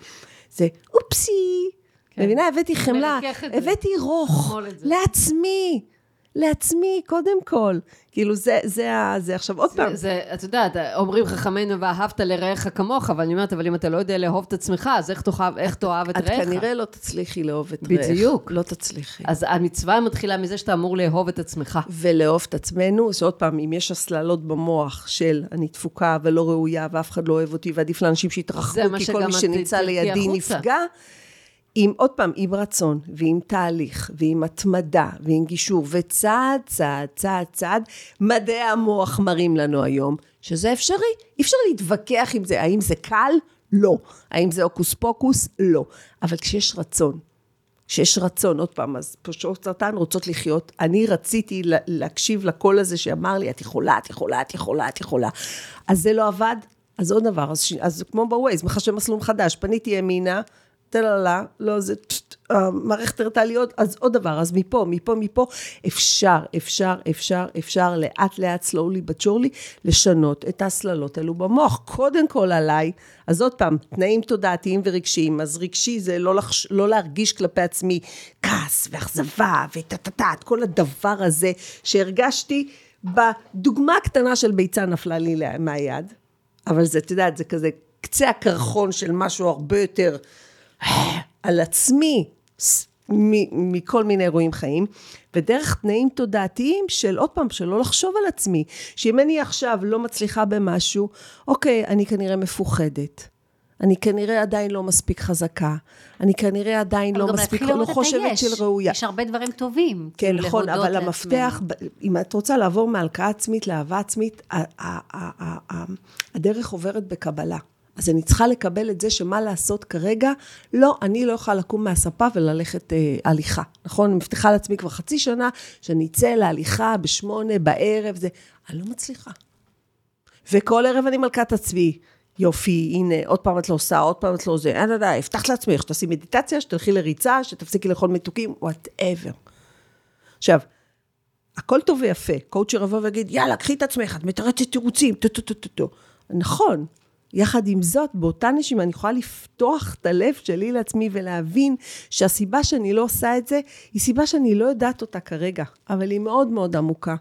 זה אופסי. כן. מבינה? הבאתי חמלה, הבאתי רוך לעצמי. לעצמי, קודם כל. כאילו, זה, זה, זה עכשיו, עוד זה, פעם. זה, את יודעת, אומרים חכמינו, ואהבת לרעך כמוך, אבל אני אומרת, אבל אם אתה לא יודע לאהוב את עצמך, אז איך תאהב, איך תאהב את רעך? את כנראה לא תצליחי לאהוב את רעך. בדיוק. לא תצליחי. אז המצווה מתחילה מזה שאתה אמור לאהוב את עצמך. ולאהוב את עצמנו, שעוד פעם, אם יש הסללות במוח של אני תפוקה ולא ראויה, ואף אחד לא אוהב אותי, ועדיף לאנשים שיתרחקו, כי כל מי שנמצא לידי נפגע. עם, עוד פעם, עם רצון, ועם תהליך, ועם התמדה, ועם גישור, וצעד, צעד, צעד, צעד, מדעי המוח מראים לנו היום שזה אפשרי. אי אפשר להתווכח עם זה. האם זה קל? לא. האם זה הוקוס פוקוס? לא. אבל כשיש רצון, כשיש רצון, עוד פעם, אז פושעות סרטן רוצות לחיות. אני רציתי להקשיב לקול הזה שאמר לי, את יכולה, את יכולה, את יכולה, את יכולה. אז זה לא עבד, אז עוד דבר, אז, אז כמו בווייז, מחשב מסלול חדש, פניתי ימינה, טללה, לא, זה מערכת הראתה לי עוד, אז עוד דבר, אז מפה, מפה, מפה, אפשר, אפשר, אפשר, אפשר, לאט לאט, slowly but surely, לשנות את ההסללות האלו במוח. קודם כל עליי, אז עוד פעם, תנאים תודעתיים ורגשיים, אז רגשי זה לא, לחש, לא להרגיש כלפי עצמי כעס ואכזבה וטה-טה-טה, כל הדבר הזה שהרגשתי בדוגמה הקטנה של ביצה נפלה לי מהיד, אבל זה, את יודעת, זה כזה קצה הקרחון של משהו הרבה יותר... על עצמי מכל מיני אירועים חיים, ודרך תנאים תודעתיים של עוד פעם, של לא לחשוב על עצמי, שאם אני עכשיו לא מצליחה במשהו, אוקיי, אני כנראה מפוחדת. אני כנראה עדיין לא מספיק חזקה, אני כנראה עדיין לא מספיק, לא חושבת של ראויה. יש הרבה דברים טובים. כן, נכון, אבל המפתח, אם את רוצה לעבור מהלקאה עצמית לאהבה עצמית, הדרך עוברת בקבלה. אז אני צריכה לקבל את זה שמה לעשות כרגע, לא, אני לא יכולה לקום מהספה וללכת אה, הליכה, נכון? אני מבטיחה לעצמי כבר חצי שנה שאני אצא להליכה בשמונה בערב, זה, אני לא מצליחה. וכל ערב אני מלכת עצמי. יופי, הנה, עוד פעם את לא עושה, עוד פעם את לא זה, אין, אין, הבטחת לעצמך שתעשי מדיטציה, שתלכי לריצה, שתפסיקי לאכול מתוקים, וואטאבר. עכשיו, הכל טוב ויפה, coacher יבוא ויגיד, יאללה, קחי את עצמך, את מתרצת תירוצים, טו טו טו טו טו. נכון, יחד עם זאת, באותה נשימה אני יכולה לפתוח את הלב שלי לעצמי ולהבין שהסיבה שאני לא עושה את זה, היא סיבה שאני לא יודעת אותה כרגע, אבל היא מאוד מאוד עמוקה.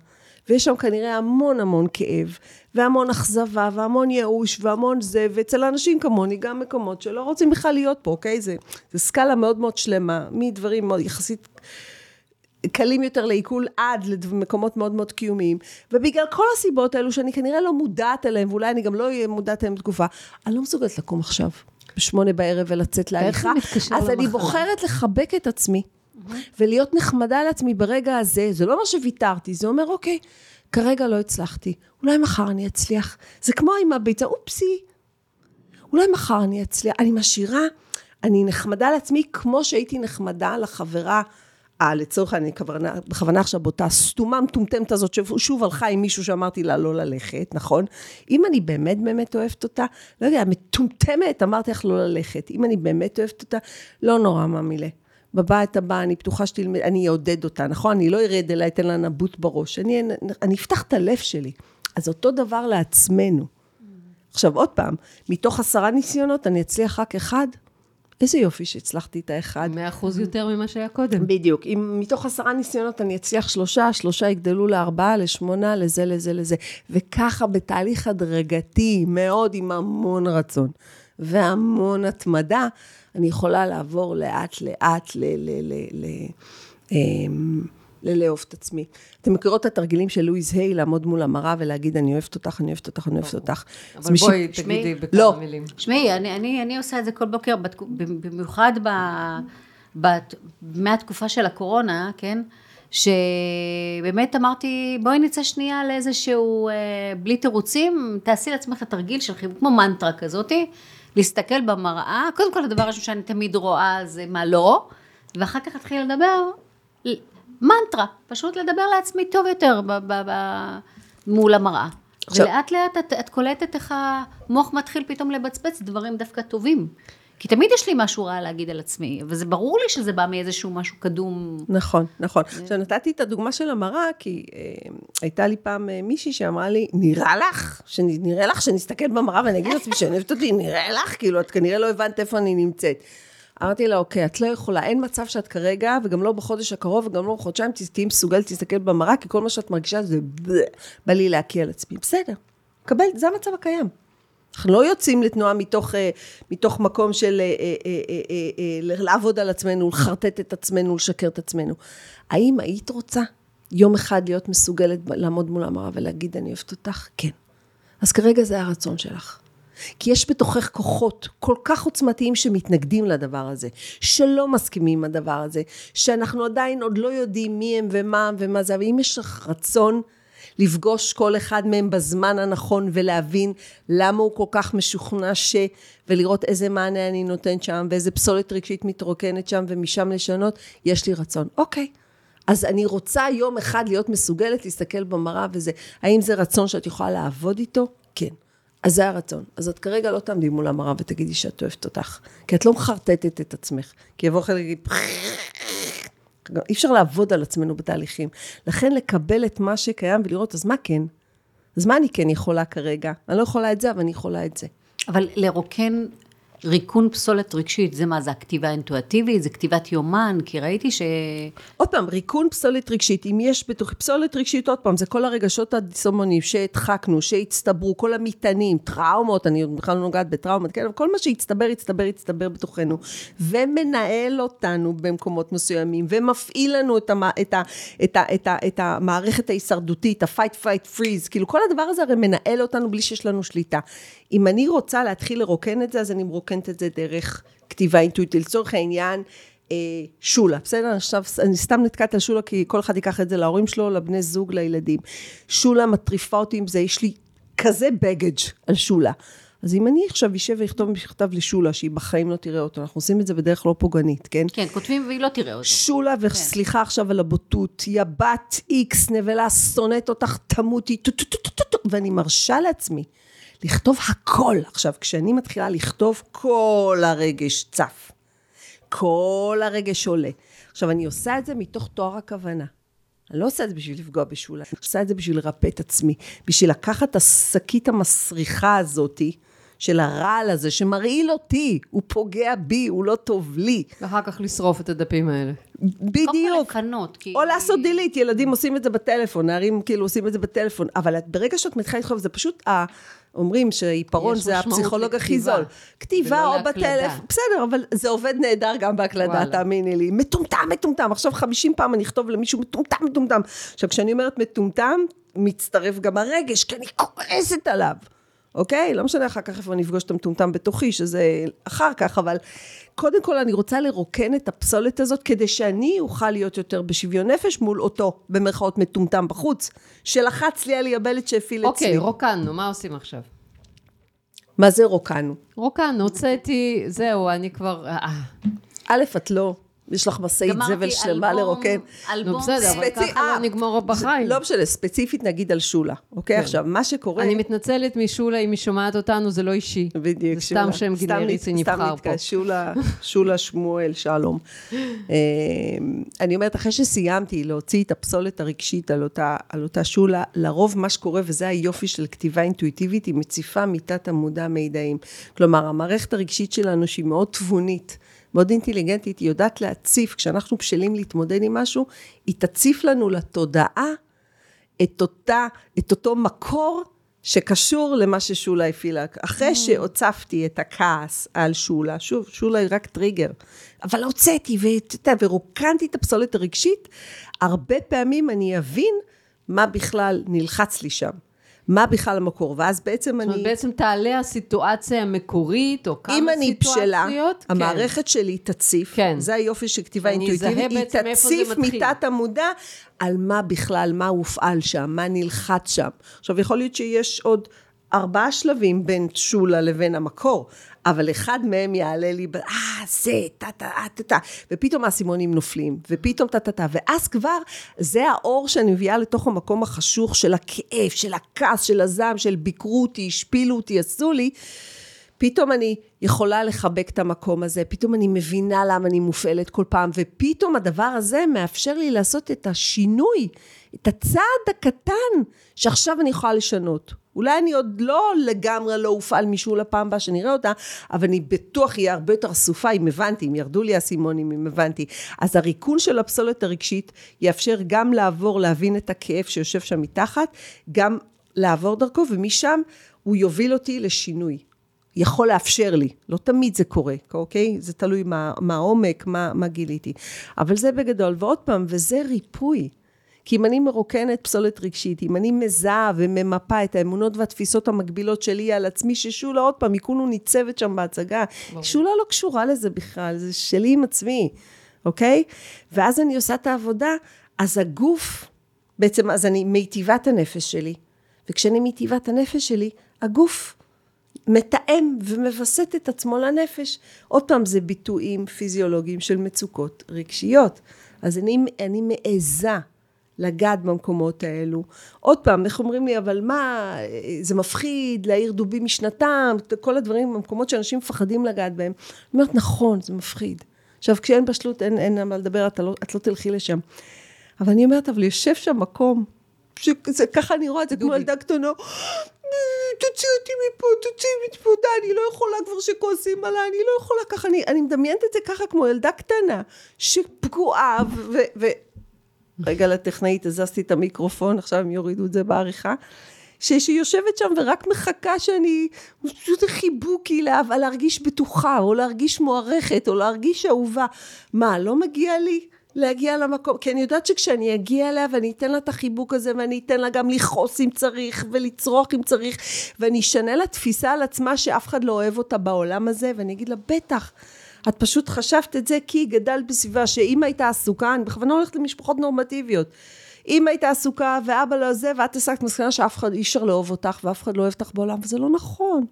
ויש שם כנראה המון המון כאב, והמון אכזבה, והמון ייאוש, והמון זה, ואצל אנשים כמוני גם מקומות שלא רוצים בכלל להיות פה, אוקיי? זה, זה סקאלה מאוד מאוד שלמה, מדברים מאוד יחסית קלים יותר לעיכול עד למקומות מאוד מאוד קיומיים. ובגלל כל הסיבות האלו שאני כנראה לא מודעת אליהן, ואולי אני גם לא אהיה מודעת אליהן בתקופה, אני לא מסוגלת לקום עכשיו, בשמונה בערב ולצאת להליכה. אז אני בוחרת לחבק את עצמי, ולהיות נחמדה לעצמי ברגע הזה. זה לא אומר שוויתרתי, זה אומר, אוקיי, כרגע לא הצלחתי, אולי מחר אני אצליח. זה כמו עם הביצה, אופסי, אולי מחר אני אצליח. אני משאירה, אני נחמדה לעצמי כמו שהייתי נחמדה לחברה. אה, לצורך העניין, בכוונה- בכוונה עכשיו באותה סתומה מטומטמת הזאת, ששוב הלכה עם מישהו שאמרתי לה לא ללכת, נכון? אם אני באמת באמת אוהבת אותה, לא יודע, מטומטמת, אמרתי לך לא ללכת. אם אני באמת אוהבת אותה, לא נורא מה מילה. בבית הבא, אני בטוחה שתלמד, אני אעודד אותה, נכון? אני לא ארד אליי, אתן לה נבוט בראש. אני, אני אפתח את הלב שלי. אז אותו דבר לעצמנו. עכשיו, עוד פעם, מתוך עשרה ניסיונות אני אצליח רק אחד. איזה יופי שהצלחתי את האחד. מאה אחוז יותר ממה שהיה קודם. בדיוק. אם מתוך עשרה ניסיונות אני אצליח שלושה, שלושה יגדלו לארבעה, לשמונה, לזה, לזה, לזה. וככה בתהליך הדרגתי, מאוד עם המון רצון והמון התמדה, אני יכולה לעבור לאט-לאט ל... ל, ל, ל אמ, ללאהוב את עצמי. אתם מכירות את התרגילים של לואיז היי, לעמוד מול המראה ולהגיד, אני אוהבת אותך, אני אוהבת אותך, אני אוהבת אותך. אבל בואי שמי- תגידי בכמה לא. מילים. תשמעי, אני, אני, אני עושה את זה כל בוקר, במיוחד ב, ב, מהתקופה של הקורונה, כן? שבאמת אמרתי, בואי נצא שנייה לאיזשהו, אה, בלי תירוצים, תעשי לעצמך את התרגיל של חיבוק, כמו מנטרה כזאתי, להסתכל במראה, קודם כל הדבר הראשון שאני תמיד רואה זה מה לא, ואחר כך אתחיל לדבר, מנטרה, פשוט לדבר לעצמי טוב יותר ב, ב, ב, מול המראה. עכשיו- ולאט לאט את, את קולטת איך המוח מתחיל פתאום לבצבץ דברים דווקא טובים. כי תמיד יש לי משהו רע להגיד על עצמי, וזה ברור לי שזה בא מאיזשהו משהו קדום. נכון, נכון. עכשיו, נתתי את הדוגמה של המראה, כי אה, הייתה לי פעם אה, מישהי שאמרה לי, נראה לך, שאני- נראה לך שנסתכל במראה ואני אגיד לעצמי שאני אוהבת אותי, נראה לך? כאילו, את כנראה לא הבנת איפה אני נמצאת. אמרתי לה, אוקיי, את לא יכולה, אין מצב שאת כרגע, וגם לא בחודש הקרוב, וגם לא בחודשיים, תהיי מסוגלת להסתכל במראה, כי כל מה שאת מרגישה זה בא לי להקיא על עצמי. בסדר, קבל, זה המצב הקיים. אנחנו לא יוצאים לתנועה מתוך, אה, מתוך מקום של אה, אה, לעבוד על עצמנו, לחרטט את עצמנו, לשקר את עצמנו. האם היית רוצה יום אחד להיות מסוגלת לעמוד מול המראה ולהגיד, אני אוהבת אותך? כן. אז כרגע זה הרצון שלך. כי יש בתוכך כוחות כל כך עוצמתיים שמתנגדים לדבר הזה, שלא מסכימים עם הדבר הזה, שאנחנו עדיין עוד לא יודעים מי הם ומה ומה זה, אבל אם יש לך רצון לפגוש כל אחד מהם בזמן הנכון ולהבין למה הוא כל כך משוכנע ש... ולראות איזה מענה אני נותנת שם, ואיזה פסולת רגשית מתרוקנת שם, ומשם לשנות, יש לי רצון. אוקיי. אז אני רוצה יום אחד להיות מסוגלת להסתכל במראה וזה. האם זה רצון שאת יכולה לעבוד איתו? כן. אז זה הרצון. אז את כרגע לא תעמדי מול המראה ותגידי שאת אוהבת אותך. כי את לא מחרטטת את עצמך. כי יבוא אחד ויגיד... אי אפשר לעבוד על עצמנו בתהליכים. לכן לקבל את מה שקיים ולראות, אז מה כן? אז מה אני כן יכולה כרגע? אני לא יכולה את זה, אבל אני יכולה את זה. אבל לרוקן ריקון פסולת רגשית, זה מה, זה הכתיבה האינטואטיבית, זה כתיבת יומן, כי ראיתי ש... עוד פעם, ריקון פסולת רגשית, אם יש בתוך פסולת רגשית, עוד פעם, זה כל הרגשות הדיסומונים שהדחקנו, שהצטברו, כל המטענים, טראומות, אני בכלל לא נוגעת בטראומות, כן, אבל כל מה שהצטבר, הצטבר, הצטבר בתוכנו, ומנהל אותנו במקומות מסוימים, ומפעיל לנו את, המ, את, ה, את, ה, את, ה, את המערכת ההישרדותית, ה-fight, fight, freeze, כאילו כל הדבר הזה הרי מנהל אותנו בלי שיש לנו שליטה. אם אני רוצה להתחיל לרוקן את זה, אז אני מרוקנת את זה דרך כתיבה אינטואיטית. לצורך העניין, אה, שולה, בסדר? עכשיו, אני סתם נתקעת על שולה, כי כל אחד ייקח את זה להורים שלו, לבני זוג, לילדים. שולה מטריפה אותי עם זה, יש לי כזה בגאג' על שולה. אז אם אני עכשיו אשב ואכתוב מכתב לשולה, שהיא בחיים לא תראה אותו, אנחנו עושים את זה בדרך לא פוגענית, כן? כן, כותבים והיא לא תראה אותו. שולה, וסליחה עכשיו על הבוטות, יא בת איקס, נבלה, שונאת אותך, תמותי, ואני מרשה לעצמי לכתוב הכל. עכשיו, כשאני מתחילה לכתוב, כל הרגש צף. כל הרגש עולה. עכשיו, אני עושה את זה מתוך תואר הכוונה. אני לא עושה את זה בשביל לפגוע בשולה, אני עושה את זה בשביל לרפא את עצמי. בשביל לקחת את השקית המסריחה הזאתי, של הרעל הזה, שמרעיל אותי, הוא פוגע בי, הוא לא טוב לי. ואחר כך לשרוף את הדפים האלה. בדיוק. לפנות, כי... או לעשות דילית, ילדים עושים את זה בטלפון, נערים כאילו עושים את זה בטלפון, אבל ברגע שאת מתחילה לכתוב, זה פשוט, ה- אומרים שעיפרון זה הפסיכולוג הכי זול. כתיבה או. בטלפון, בסדר, אבל זה עובד נהדר גם בהקלדה. תאמיני לי. מטומטם, מטומטם. עכשיו 50 פעם אני אכתוב למישהו מטומטם, מטומטם. עכשיו, כשאני אומרת מטומטם, מצטרף גם הרגש, כי אני כועסת עליו. אוקיי? לא משנה אחר כך איפה אני אפגוש את המטומטם בתוכי, שזה אחר כך, אבל קודם כל אני רוצה לרוקן את הפסולת הזאת, כדי שאני אוכל להיות יותר בשוויון נפש מול אותו, במרכאות מטומטם בחוץ, שלחץ לי על יבלת שהפעיל אוקיי, אצלי. רוקנו, מה עושים עכשיו? מה זה רוקנו? רוקנו, הוצאתי, זהו, אני כבר... אה, א', את לא. יש לך משאית זבל שלמה לרוקן. אלבום בסדר, אבל ככה אה, לא נגמור בחיים. לא משנה, ספציפית נגיד על שולה, אוקיי? עכשיו, מה שקורה... אני מתנצלת משולה, אם היא שומעת אותנו, זה לא אישי. בדיוק, זה סתם שולה. שם סתם גנריסי נת- סתם נבחר נתקע, פה. שולה, שולה שמואל, שלום. אה, אני אומרת, אחרי שסיימתי להוציא את הפסולת הרגשית על אותה, על אותה שולה, לרוב מה שקורה, וזה היופי של כתיבה אינטואיטיבית, היא מציפה מתת המודע מידעים. כלומר, המערכת הרגשית שלנו, שהיא מאוד תבונית, מאוד אינטליגנטית, היא יודעת להציף, כשאנחנו בשלים להתמודד עם משהו, היא תציף לנו לתודעה את, אותה, את אותו מקור שקשור למה ששולה הפעילה. אחרי שהוצפתי את הכעס על שולה, שוב, שולה היא רק טריגר, אבל הוצאתי ורוקנתי את הפסולת הרגשית, הרבה פעמים אני אבין מה בכלל נלחץ לי שם. מה בכלל המקור, ואז בעצם זאת אומרת, אני... בעצם תעלה הסיטואציה המקורית, או כמה אם אני בשלה, סיטואציות. כן. המערכת שלי תציף, כן. זה היופי של כתיבה אני אינטואיטיבית, היא תציף. מתת המודע על מה בכלל, מה הופעל שם, מה נלחץ שם. עכשיו, יכול להיות שיש עוד ארבעה שלבים בין שולה לבין המקור, אבל אחד מהם יעלה לי, אה, זה, טה טה טה טה טה, ופתאום האסימונים נופלים, ופתאום טה טה טה, ואז כבר זה האור שאני מביאה לתוך המקום החשוך של הכאב, של הכעס, של הזעם, של ביקרו אותי, השפילו אותי, עשו לי. פתאום אני יכולה לחבק את המקום הזה, פתאום אני מבינה למה אני מופעלת כל פעם, ופתאום הדבר הזה מאפשר לי לעשות את השינוי, את הצעד הקטן שעכשיו אני יכולה לשנות. אולי אני עוד לא לגמרי לא הופעל מישהו לפעם הבאה שנראה אותה, אבל אני בטוח אהיה הרבה יותר אסופה אם הבנתי, אם ירדו לי האסימונים, אם הבנתי. אז הריקון של הפסולת הרגשית יאפשר גם לעבור, להבין את הכאב שיושב שם מתחת, גם לעבור דרכו, ומשם הוא יוביל אותי לשינוי. יכול לאפשר לי, לא תמיד זה קורה, אוקיי? זה תלוי מה, מה העומק, מה, מה גיליתי. אבל זה בגדול, ועוד פעם, וזה ריפוי. כי אם אני מרוקנת פסולת רגשית, אם אני מזהה וממפה את האמונות והתפיסות המקבילות שלי על עצמי, ששולה, עוד פעם, היא כולו ניצבת שם בהצגה, שולה לא קשורה לזה בכלל, זה שלי עם עצמי, אוקיי? ואז אני עושה את העבודה, אז הגוף, בעצם, אז אני מיטיבה את הנפש שלי, וכשאני מיטיבה את הנפש שלי, הגוף מתאם ומווסת את עצמו לנפש. עוד פעם, זה ביטויים פיזיולוגיים של מצוקות רגשיות. אז אני, אני מעיזה לגעת במקומות האלו. עוד פעם, איך אומרים לי, אבל מה, זה מפחיד להעיר דובים משנתם, כל הדברים, המקומות שאנשים מפחדים לגעת בהם. אני אומרת, נכון, זה מפחיד. עכשיו, כשאין בשלות, אין, אין מה לדבר, את לא, את לא תלכי לשם. אבל אני אומרת, אבל יושב שם מקום, שככה אני רואה את זה כמו ילדה קטנה, תוציא אותי מפה, תוציא אותי מפה, די, אני לא יכולה כבר שכועסים עליי, אני לא יכולה ככה, אני, אני מדמיינת את זה ככה כמו ילדה קטנה, שפגועה, ו... ו רגע לטכנאית, הזזתי את המיקרופון, עכשיו הם יורידו את זה בעריכה. ש- שהיא יושבת שם ורק מחכה שאני, פשוט חיבוק אליה, אבל להרגיש בטוחה, או להרגיש מוערכת, או להרגיש אהובה. מה, לא מגיע לי להגיע למקום? כי אני יודעת שכשאני אגיע אליה ואני אתן לה את החיבוק הזה, ואני אתן לה גם לכעוס אם צריך, ולצרוח אם צריך, ואני אשנה לה תפיסה על עצמה שאף אחד לא אוהב אותה בעולם הזה, ואני אגיד לה, בטח. את פשוט חשבת את זה כי גדלת בסביבה שאמא הייתה עסוקה, אני בכוונה הולכת למשפחות נורמטיביות. אמא הייתה עסוקה ואבא לא זה, ואת הסקת מסקנה שאף אחד אי אפשר לאהוב אותך ואף אחד לא אוהב אותך בעולם, וזה לא נכון.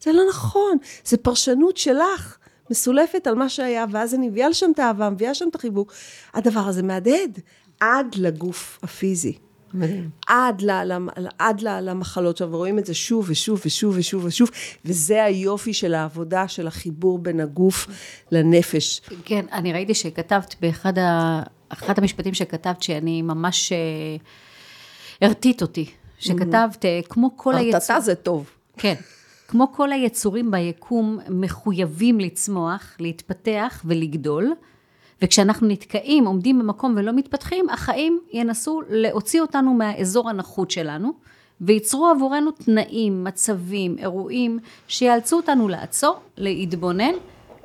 זה לא נכון. זה פרשנות שלך, מסולפת על מה שהיה, ואז אני מביאה לשם את האהבה, מביאה לשם את החיבוק. הדבר הזה מהדהד עד לגוף הפיזי. מדהים. עד, ל, ל, עד ל, למחלות. עכשיו, רואים את זה שוב ושוב ושוב ושוב ושוב, וזה היופי של העבודה, של החיבור בין הגוף לנפש. כן, אני ראיתי שכתבת באחד ה... אחד המשפטים שכתבת, שאני ממש אה, הרטיט אותי, שכתבת, אה, כמו כל היצור... הרטטה זה טוב. כן. כמו כל היצורים ביקום מחויבים לצמוח, להתפתח ולגדול, וכשאנחנו נתקעים, עומדים במקום ולא מתפתחים, החיים ינסו להוציא אותנו מהאזור הנחות שלנו, וייצרו עבורנו תנאים, מצבים, אירועים, שיאלצו אותנו לעצור, להתבונן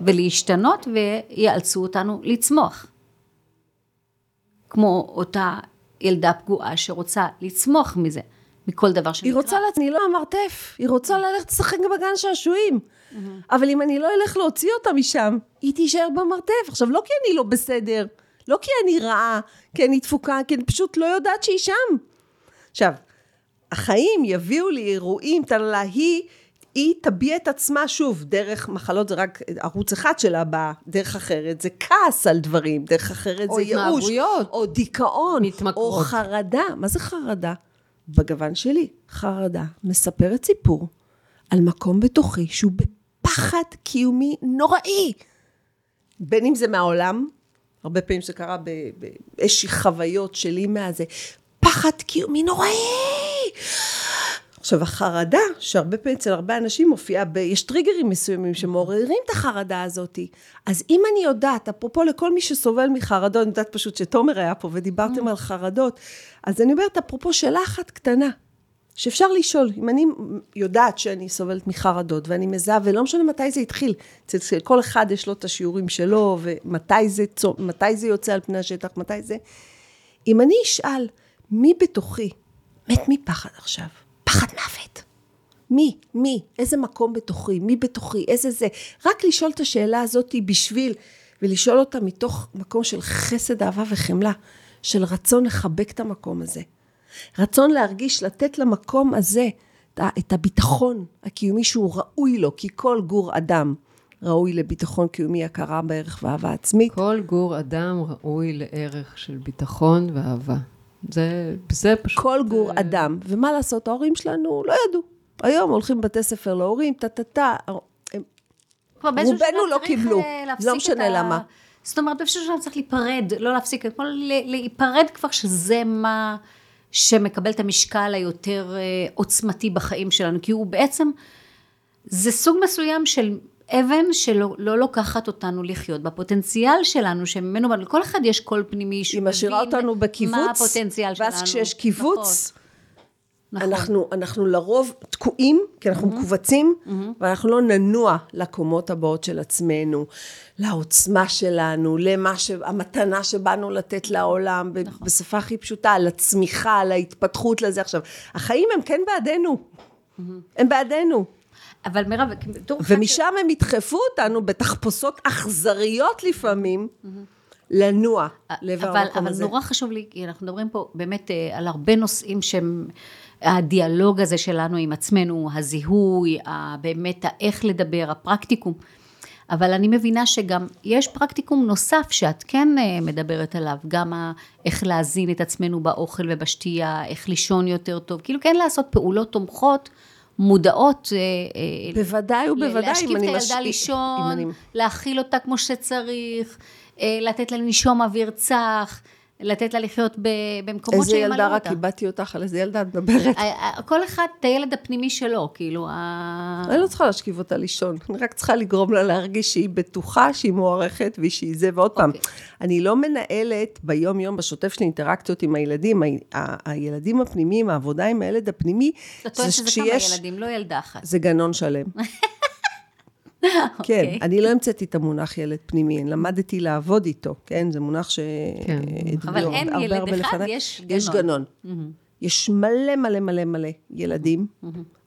ולהשתנות, ויאלצו אותנו לצמוח. כמו אותה ילדה פגועה שרוצה לצמוח מזה, מכל דבר שנקרא. היא רוצה, לצ... אני לא המרתף, היא רוצה ללכת לשחק בגן שעשועים. אבל אם אני לא אלך להוציא אותה משם, היא תישאר במרתף. עכשיו, לא כי אני לא בסדר, לא כי אני רעה, כי אני תפוקה, כי אני פשוט לא יודעת שהיא שם. עכשיו, החיים יביאו לי אירועים, טללה, היא, היא תביע את עצמה שוב, דרך מחלות זה רק ערוץ אחד שלה בא, דרך אחרת זה כעס על דברים, דרך אחרת זה ייאוש. או דיכאון, מתמכרות. או חרדה. מה זה חרדה? בגוון שלי, חרדה מספרת סיפור על מקום בתוכי שהוא בפחד קיומי נוראי. בין אם זה מהעולם, הרבה פעמים זה קרה באיזושהי חוויות שלי מהזה, פחד קיומי נוראי. עכשיו, החרדה, שהרבה פעמים אצל הרבה אנשים מופיעה, ב... יש טריגרים מסוימים שמעוררים את החרדה הזאת. אז אם אני יודעת, אפרופו לכל מי שסובל מחרדות, אני יודעת פשוט שתומר היה פה ודיברתם על חרדות, אז אני אומרת, אפרופו שאלה אחת קטנה, שאפשר לשאול, אם אני יודעת שאני סובלת מחרדות ואני מזהה, ולא משנה מתי זה התחיל, אצל כל אחד יש לו את השיעורים שלו, ומתי זה, צו- זה יוצא על פני השטח, מתי זה... אם אני אשאל, מי בתוכי מת מפחד עכשיו? פחד מוות. מי? מי? איזה מקום בתוכי? מי בתוכי? איזה זה? רק לשאול את השאלה הזאת בשביל, ולשאול אותה מתוך מקום של חסד, אהבה וחמלה, של רצון לחבק את המקום הזה. רצון להרגיש, לתת למקום הזה את הביטחון הקיומי שהוא ראוי לו, כי כל גור אדם ראוי לביטחון קיומי, הכרה בערך ואהבה עצמית. כל גור אדם ראוי לערך של ביטחון ואהבה. זה, זה פשוט... כל גור אדם, ומה לעשות, ההורים שלנו לא ידעו. היום הולכים בבתי ספר להורים, טה-טה-טה, רובנו לא קיבלו. אה, לא משנה למה. זאת אומרת, באיזשהו שלב צריך להיפרד, לא להפסיק, כמו ל- להיפרד כבר שזה מה שמקבל את המשקל היותר אה, עוצמתי בחיים שלנו, כי הוא בעצם, זה סוג מסוים של אבן שלא לא לוקחת אותנו לחיות בפוטנציאל שלנו, שממנו, לכל אחד יש קול פנימי שהוא היא משאירה אותנו בקיבוץ, מה הפוטנציאל שלנו. ואז כשיש קיבוץ, נכון. אנחנו, אנחנו לרוב תקועים, כי אנחנו מכווצים, ואנחנו לא ננוע לקומות הבאות של עצמנו, לעוצמה שלנו, למה ש... המתנה שבאנו לתת לעולם, ב- בשפה הכי פשוטה, לצמיחה, להתפתחות, לזה. עכשיו, החיים הם כן בעדנו, הם בעדנו. אבל מירב, בתור אחת ש- ומשם הם ידחפו אותנו בתחפושות אכזריות לפעמים, לנוע לעבר אבל, המקום אבל הזה. נורא חשוב לי, כי אנחנו מדברים פה באמת אה, על הרבה נושאים שהם, הדיאלוג הזה שלנו עם עצמנו, הזיהוי, באמת האיך לדבר, הפרקטיקום. אבל אני מבינה שגם יש פרקטיקום נוסף שאת כן אה, מדברת עליו, גם איך להזין את עצמנו באוכל ובשתייה, איך לישון יותר טוב, כאילו כן לעשות פעולות תומכות, מודעות. אה, אה, בוודאי ובוודאי, להשכיב את הילדה מש- לישון, אני- להאכיל אותה כמו שצריך, אה, לתת לה לנשום אוויר צח, לתת לה לחיות במקומות איזה שימלאו ילדה אותה. רק איבדתי אותך, על איזה ילדה את מדברת? אה, אה, כל אחד את הילד הפנימי שלו, כאילו, אני לא צריכה להשכיב אותה לישון, אני רק צריכה לגרום לה להרגיש שהיא בטוחה, שהיא מוערכת ושהיא זה, ועוד פעם, אוקיי. אני לא מנהלת ביום-יום בשוטף שלי אינטראקציות עם הילדים, הילדים הפנימיים, העבודה עם הילד הפנימי, אתה טוען זה שזה כשיש- כמה ילדים, לא ילדה אחת. זה גנון שלם. כן, אוקיי. אני לא המצאתי את המונח ילד פנימי, אני למדתי לעבוד איתו, כן? זה מונח כן. אבל אין הרבה ילד הרבה אחד, לפניי. יש יש גנון. גנון. יש מלא מלא מלא מלא ילדים,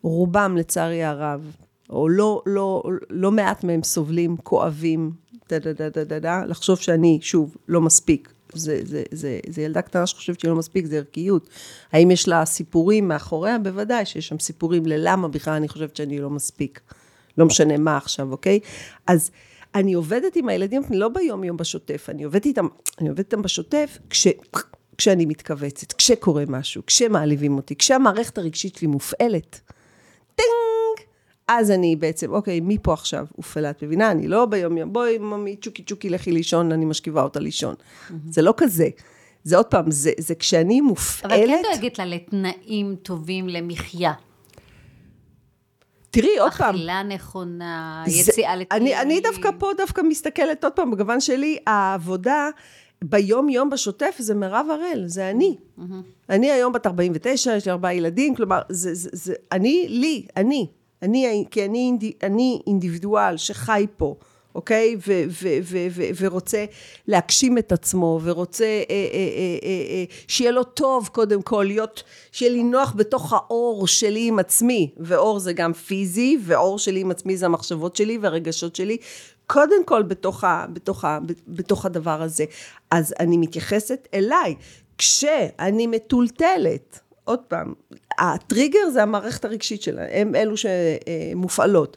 רובם לצערי הרב, או לא, לא, לא מעט מהם סובלים, כואבים, דה דה דה דה דה דה, לחשוב שאני, שוב, לא מספיק. זה, זה, זה, זה ילדה קטנה שחושבת שהיא לא מספיק, זה ערכיות. האם יש לה סיפורים מאחוריה? בוודאי שיש שם סיפורים ללמה בכלל אני חושבת שאני לא מספיק. לא משנה מה עכשיו, אוקיי? אז אני עובדת עם הילדים, לא ביום-יום בשוטף, אני עובדת איתם, אני עובדת איתם בשוטף כש, כשאני מתכווצת, כשקורה משהו, כשמעליבים אותי, כשהמערכת הרגשית שלי מופעלת. טינג! אז אני בעצם, אוקיי, מי פה עכשיו הופעלה? את מבינה? אני לא ביום-יום, בואי, ממי, צ'וקי צ'וקי, לכי לישון, אני משכיבה אותה לישון. זה לא כזה. זה עוד פעם, זה, זה כשאני אבל מופעלת... כן דואגת לה לתנאים טובים למחיה. תראי, עוד פעם, אכילה נכונה, יציאה לטיולים. אני, אני דווקא פה דווקא מסתכלת עוד פעם, בגוון שלי, העבודה ביום-יום בשוטף זה מירב הראל, זה אני. אני היום בת 49, יש לי ארבעה ילדים, כלומר, זה, זה, זה, אני, לי, אני. אני, כי אני, אינדי- אני אינדיבידואל שחי פה. אוקיי? ו- ו- ו- ו- ורוצה להגשים את עצמו, ורוצה אה, אה, אה, אה, אה, שיהיה לו טוב קודם כל, להיות, שיהיה לי נוח בתוך האור שלי עם עצמי, ואור זה גם פיזי, ואור שלי עם עצמי זה המחשבות שלי והרגשות שלי, קודם כל בתוך, ה, בתוך, ה, בתוך הדבר הזה. אז אני מתייחסת אליי. כשאני מטולטלת, עוד פעם, הטריגר זה המערכת הרגשית שלהם, הם אלו שמופעלות.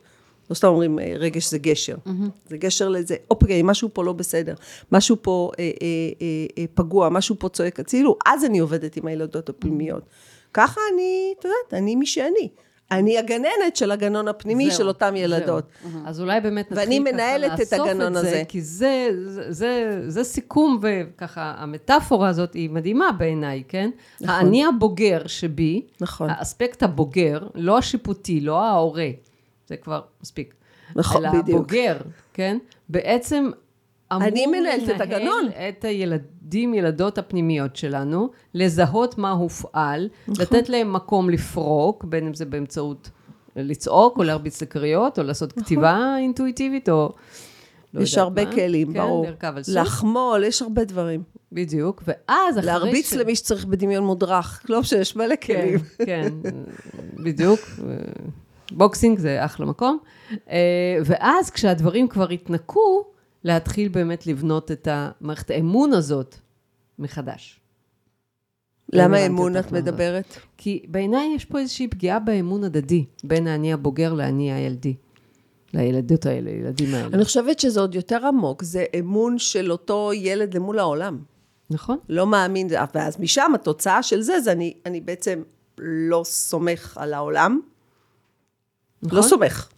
לא סתם אומרים אה, רגש זה גשר, mm-hmm. זה גשר לזה, אוקיי, משהו פה לא בסדר, משהו פה אה, אה, אה, אה, פגוע, משהו פה צועק הצילו, אז אני עובדת עם הילדות הפנימיות. ככה אני, את יודעת, אני מי שאני. אני הגננת של הגנון הפנימי זהו, של אותם ילדות. זהו. אז אולי באמת נתחיל ואני מנהלת את הגנון את זה, הזה. כי זה, זה, זה, זה סיכום, וככה, המטאפורה הזאת היא מדהימה בעיניי, כן? נכון. האני הבוגר שבי, נכון. האספקט הבוגר, לא השיפוטי, לא ההורה, זה כבר מספיק. נכון, אלא בדיוק. אלא הבוגר, כן? בעצם אמור אני מנהלת את הגנון. את הילדים, ילדות הפנימיות שלנו, לזהות מה הופעל, נכון. לתת להם מקום לפרוק, בין אם זה באמצעות לצעוק, או להרביץ לכריות, או לעשות נכון. כתיבה אינטואיטיבית, או... לא יש הרבה מה. כלים, כן, ברור. לחמול, יש הרבה דברים. בדיוק, ואז אחרי להרביץ ש... למי שצריך בדמיון מודרך, לא שיש מלא כן, כלים. כן, כן, בדיוק. boxing זה אחלה מקום. אה, ואז כשהדברים כבר התנקו, להתחיל באמת לבנות את המערכת האמון הזאת מחדש. למה אמון את מדברת? כי בעיניי יש פה איזושהי פגיעה באמון הדדי, בין האני הבוגר לאני הילדי. לילדות האלה, לילדים האלה. אני חושבת שזה עוד יותר עמוק, זה אמון של אותו ילד למול העולם. נכון. לא מאמין, ואז משם התוצאה של זה, זה אני, אני בעצם לא סומך על העולם. נכון. לא סומך.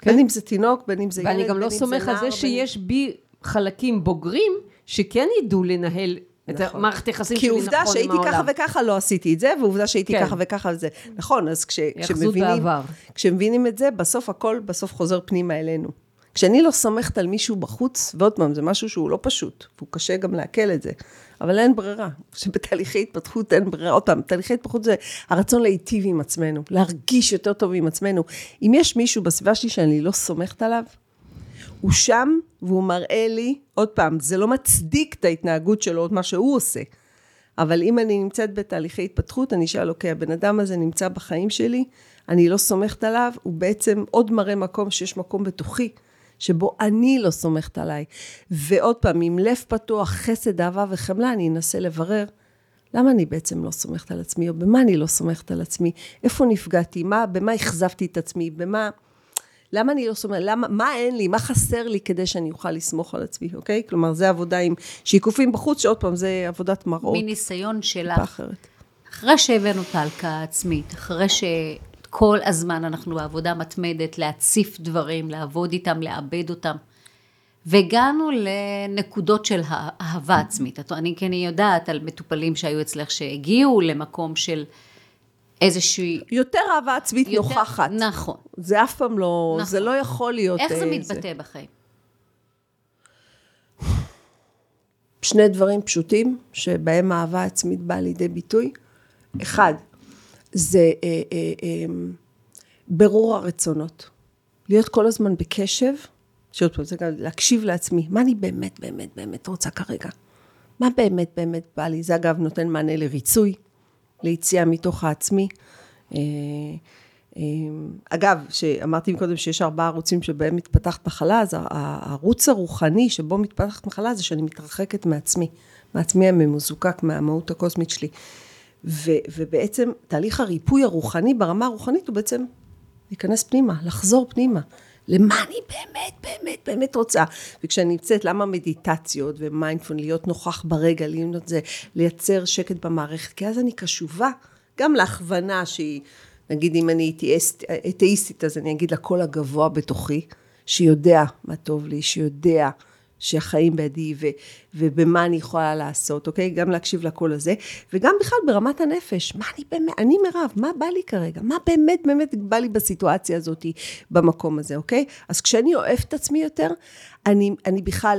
כן. בין אם זה תינוק, בין אם זה ילד, בין אם זה נער. ואני גם לא סומך על זה שיש בי חלקים בוגרים שכן ידעו לנהל את נכון. המערכת היחסים שלי נכון עם העולם. כי עובדה שהייתי ככה וככה לא עשיתי את זה, ועובדה שהייתי כן. ככה וככה זה. נכון, אז כש, כשמבינים, כשמבינים את זה, בסוף הכל בסוף חוזר פנימה אלינו. כשאני לא סומכת על מישהו בחוץ, ועוד פעם, זה משהו שהוא לא פשוט, והוא קשה גם לעכל את זה, אבל אין ברירה. שבתהליכי התפתחות אין ברירה. עוד פעם, תהליכי התפתחות זה הרצון להיטיב עם עצמנו, להרגיש יותר טוב עם עצמנו. אם יש מישהו בסביבה שלי שאני לא סומכת עליו, הוא שם והוא מראה לי, עוד פעם, זה לא מצדיק את ההתנהגות שלו, את מה שהוא עושה. אבל אם אני נמצאת בתהליכי התפתחות, אני אשאל, אוקיי, הבן אדם הזה נמצא בחיים שלי, אני לא סומכת עליו, הוא בעצם עוד מראה מקום שיש מקום בתוכי. שבו אני לא סומכת עליי. ועוד פעם, עם לב פתוח, חסד, אהבה וחמלה, אני אנסה לברר למה אני בעצם לא סומכת על עצמי, או במה אני לא סומכת על עצמי, איפה נפגעתי, מה, במה אכזבתי את עצמי, במה... למה אני לא סומכת, למה, מה אין לי, מה חסר לי כדי שאני אוכל לסמוך על עצמי, אוקיי? כלומר, זה עבודה עם שיקופים בחוץ, שעוד פעם, זה עבודת מראות. מניסיון שלך. אחרת. אחרי שהבאנו את ההלקאה העצמית, אחרי ש... כל הזמן אנחנו בעבודה מתמדת להציף דברים, לעבוד איתם, לעבד אותם. והגענו לנקודות של אהבה עצמית. אני כן יודעת על מטופלים שהיו אצלך שהגיעו למקום של איזושהי... יותר אהבה עצמית יותר, נוכחת. נכון. זה אף פעם לא, נכון. זה לא יכול להיות... איך זה אה, מתבטא זה... בחיים? שני דברים פשוטים שבהם אהבה עצמית באה לידי ביטוי. אחד, זה אה, אה, אה, ברור הרצונות. להיות כל הזמן בקשב, שעוד פעם, זה גם להקשיב לעצמי, מה אני באמת באמת באמת רוצה כרגע? מה באמת באמת בא לי? זה אגב נותן מענה לריצוי, ליציאה מתוך העצמי. אגב, שאמרתי קודם שיש ארבעה ערוצים שבהם מתפתחת מחלה, אז הערוץ הרוחני שבו מתפתחת מחלה זה שאני מתרחקת מעצמי, מעצמי הממוזוקק, מהמהות הקוסמית שלי. ו, ובעצם תהליך הריפוי הרוחני ברמה הרוחנית הוא בעצם להיכנס פנימה, לחזור פנימה. למה אני באמת, באמת, באמת רוצה. וכשאני נמצאת, למה מדיטציות ומיינדפון, להיות נוכח ברגע, להיות זה, לייצר שקט במערכת, כי אז אני קשובה גם להכוונה שהיא, נגיד אם אני אתאיסטית, אז אני אגיד לקול הגבוה בתוכי, שיודע מה טוב לי, שיודע שהחיים בידי ו, ובמה אני יכולה לעשות, אוקיי? גם להקשיב לקול הזה, וגם בכלל ברמת הנפש, מה אני באמת, אני מירב, מה בא לי כרגע? מה באמת באמת בא לי בסיטואציה הזאת, במקום הזה, אוקיי? אז כשאני אוהבת את עצמי יותר, אני, אני בכלל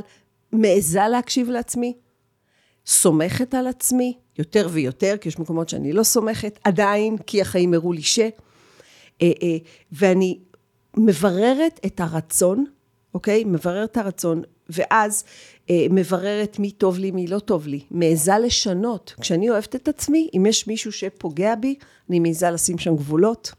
מעיזה להקשיב לעצמי, סומכת על עצמי, יותר ויותר, כי יש מקומות שאני לא סומכת, עדיין, כי החיים הראו לי ש... אה, אה, ואני מבררת את הרצון, אוקיי? מבררת את הרצון ואז אה, מבררת מי טוב לי, מי לא טוב לי. מעיזה לשנות. כשאני אוהבת את עצמי, אם יש מישהו שפוגע בי, אני מעיזה לשים שם גבולות.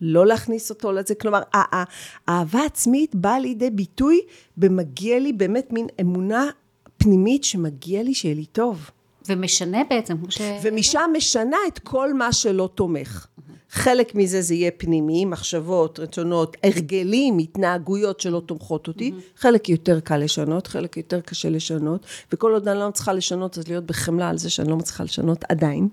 לא להכניס אותו לזה. כלומר, האהבה עצמית באה לידי ביטוי במגיע לי באמת מין אמונה פנימית שמגיע לי שיהיה לי טוב. ומשנה בעצם, כמו ש... ומשם משנה את כל מה שלא תומך. חלק מזה זה יהיה פנימי, מחשבות, רצונות, הרגלים, התנהגויות שלא תומכות אותי. חלק יותר קל לשנות, חלק יותר קשה לשנות, וכל עוד אני לא מצליחה לשנות, אז להיות בחמלה על זה שאני לא מצליחה לשנות עדיין,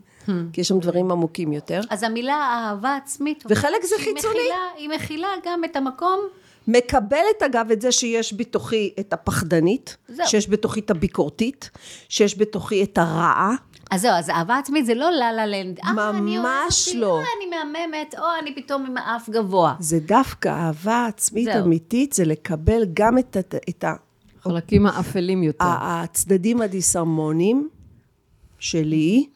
כי יש שם דברים עמוקים יותר. אז המילה אהבה עצמית... וחלק זה חיצוני. מכילה, היא מכילה גם את המקום, מקבלת אגב את זה שיש בתוכי את הפחדנית, זהו. שיש בתוכי את הביקורתית, שיש בתוכי את הרעה, אז זהו, אז אהבה עצמית זה לא לה לה לנד. אה, אני ממש לא. אה, אני מהממת, או אני פתאום עם האף גבוה. זה דווקא אהבה עצמית זהו. אמיתית, זה לקבל גם את, את, את ה, חלקים האפלים יותר. הצדדים הדיסהרמוניים שלי,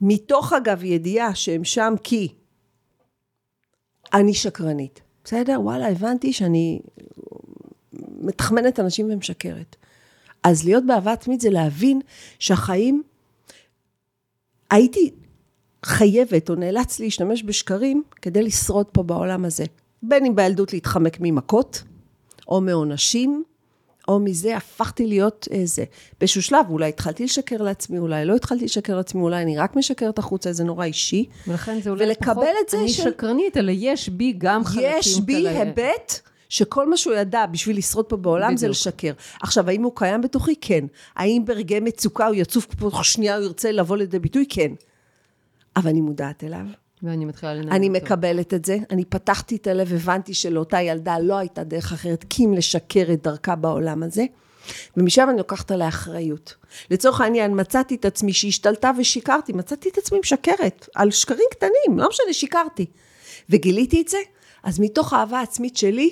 מתוך אגב ידיעה שהם שם כי אני שקרנית. בסדר? וואלה, הבנתי שאני מתחמנת אנשים ומשקרת. אז להיות באהבה עצמית זה להבין שהחיים, הייתי חייבת או נאלץ להשתמש בשקרים כדי לשרוד פה בעולם הזה. בין אם בילדות להתחמק ממכות, או מעונשים, או מזה הפכתי להיות איזה. באיזשהו שלב אולי התחלתי לשקר לעצמי, אולי לא התחלתי לשקר לעצמי, אולי אני רק משקרת החוצה, זה נורא אישי. ולכן זה אולי פחות את זה אני של- שקרנית, אלא יש בי גם חלקים יש בי כאלה. היבט שכל מה שהוא ידע בשביל לשרוד פה בעולם זה בדיוק. לשקר. עכשיו, האם הוא קיים בתוכי? כן. האם ברגעי מצוקה הוא יצוף פה שנייה, הוא ירצה לבוא לידי ביטוי? כן. אבל אני מודעת אליו. ואני מתחילה לנהל אני אותו. מקבלת את זה, אני פתחתי את הלב, הבנתי שלאותה ילדה לא הייתה דרך אחרת, כי אם לשקר את דרכה בעולם הזה, ומשם אני לוקחת עליה אחריות. לצורך העניין, מצאתי את עצמי שהשתלטה ושיקרתי, מצאתי את עצמי משקרת, על שקרים קטנים, לא משנה, שיקרתי. וגיליתי את זה, אז מתוך האהבה העצמית שלי,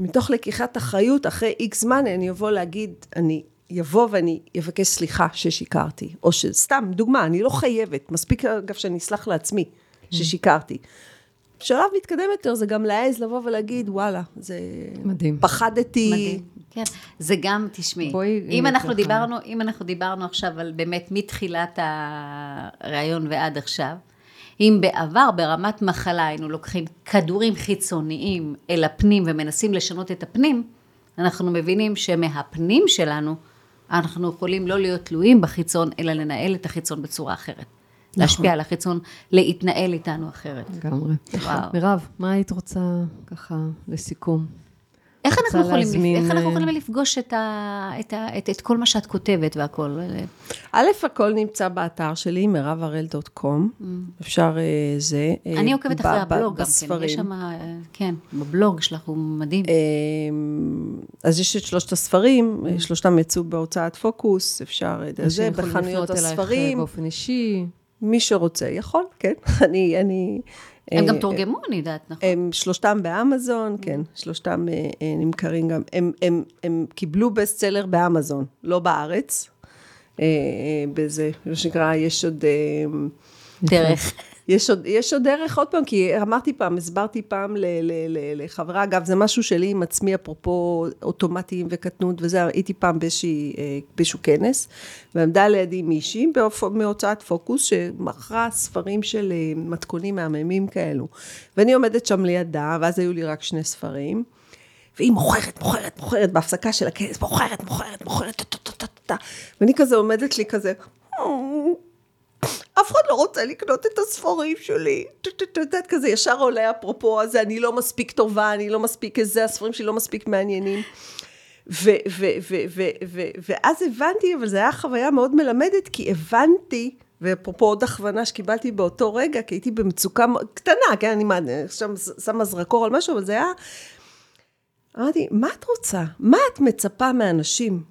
מתוך לקיחת אחריות, אחרי איקס זמן, אני אבוא להגיד, אני יבוא ואני אבקש סליחה ששיקרתי. או שסתם, דוגמה, אני לא חייבת, מספיק אגב שאני אסלח לעצמי ששיקרתי. שלב מתקדם יותר זה גם להעז לבוא ולהגיד, וואלה, זה... מדהים. פחדתי. מדהים. כן, זה גם, תשמעי, אם אנחנו. דיברנו, אם אנחנו דיברנו עכשיו על באמת מתחילת הראיון ועד עכשיו, אם בעבר ברמת מחלה היינו לוקחים כדורים חיצוניים אל הפנים ומנסים לשנות את הפנים, אנחנו מבינים שמהפנים שלנו אנחנו יכולים לא להיות תלויים בחיצון, אלא לנהל את החיצון בצורה אחרת. נכון. להשפיע על החיצון, להתנהל איתנו אחרת. לגמרי. מירב, מה היית רוצה ככה לסיכום? איך אנחנו יכולים, להזמין, איך אנחנו אה, יכולים לפגוש את, ה, את, ה, את, את כל מה שאת כותבת והכל? א', הכל נמצא באתר שלי, מירבהראל.קום. אפשר אה, זה. אה, אני עוקבת אחרי הבלוג גם כן. יש שם, כן, בבלוג שלך הוא מדהים. אמ, אז יש את שלושת הספרים, שלושתם יצאו בהוצאת פוקוס, אפשר את זה, אנשים יכולים בחנויות לפנות אלייך, הספרים, באופן אישי. מי שרוצה יכול, כן. אני, אני... הם גם אה, תורגמו, אני יודעת, נכון? הם שלושתם באמזון, כן, שלושתם אה, אה, נמכרים גם, הם, הם, הם קיבלו בסטסלר באמזון, לא בארץ. בזה, מה שנקרא, יש עוד... דרך. יש עוד, יש עוד דרך, עוד פעם, כי אמרתי פעם, הסברתי פעם ל, ל, ל, לחברה, אגב, זה משהו שלי עם עצמי, אפרופו אוטומטיים וקטנות וזה, הייתי פעם אה, באיזשהו כנס, ועמדה לידי מישהי מהוצאת פוקוס, שמכרה ספרים של אה, מתכונים מהממים כאלו. ואני עומדת שם לידה, ואז היו לי רק שני ספרים. והיא מוכרת, מוכרת, מוכרת, בהפסקה של הכנס, מוכרת, מוכרת, מוכרת, טה, טה, טה, טה, טה. ואני כזה עומדת לי כזה, אף אחד לא רוצה לקנות את הספרים שלי. את יודעת, כזה ישר עולה אפרופו הזה, אני לא מספיק טובה, אני לא מספיק איזה, הספרים שלי לא מספיק מעניינים. ואז הבנתי, אבל זו הייתה חוויה מאוד מלמדת, כי הבנתי, ואפרופו עוד הכוונה שקיבלתי באותו רגע, כי הייתי במצוקה קטנה, כן, אני עכשיו שמה זרקור על משהו, אבל זה היה... אמרתי, מה את רוצה? מה את מצפה מאנשים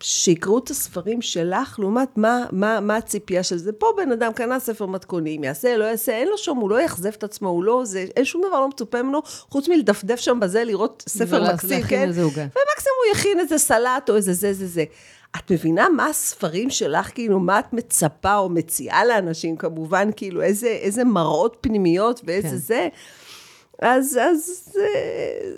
שיקראו את הספרים שלך, לעומת מה, מה, מה הציפייה של זה? פה בן אדם קנה ספר מתכונים, יעשה, לא יעשה, אין לו שום, הוא לא יאכזב את עצמו, הוא לא, זה, אין שום דבר לא מצופה ממנו, חוץ מלדפדף שם בזה, לראות ספר ולהכין מקסים, כן? עוגה. ומקסימום הוא יכין איזה סלט או איזה זה, זה, זה. את מבינה מה הספרים שלך, כאילו, מה את מצפה או מציעה לאנשים, כמובן, כאילו, איזה, איזה מראות פנימיות ואיזה כן. זה. אז, אז, אה,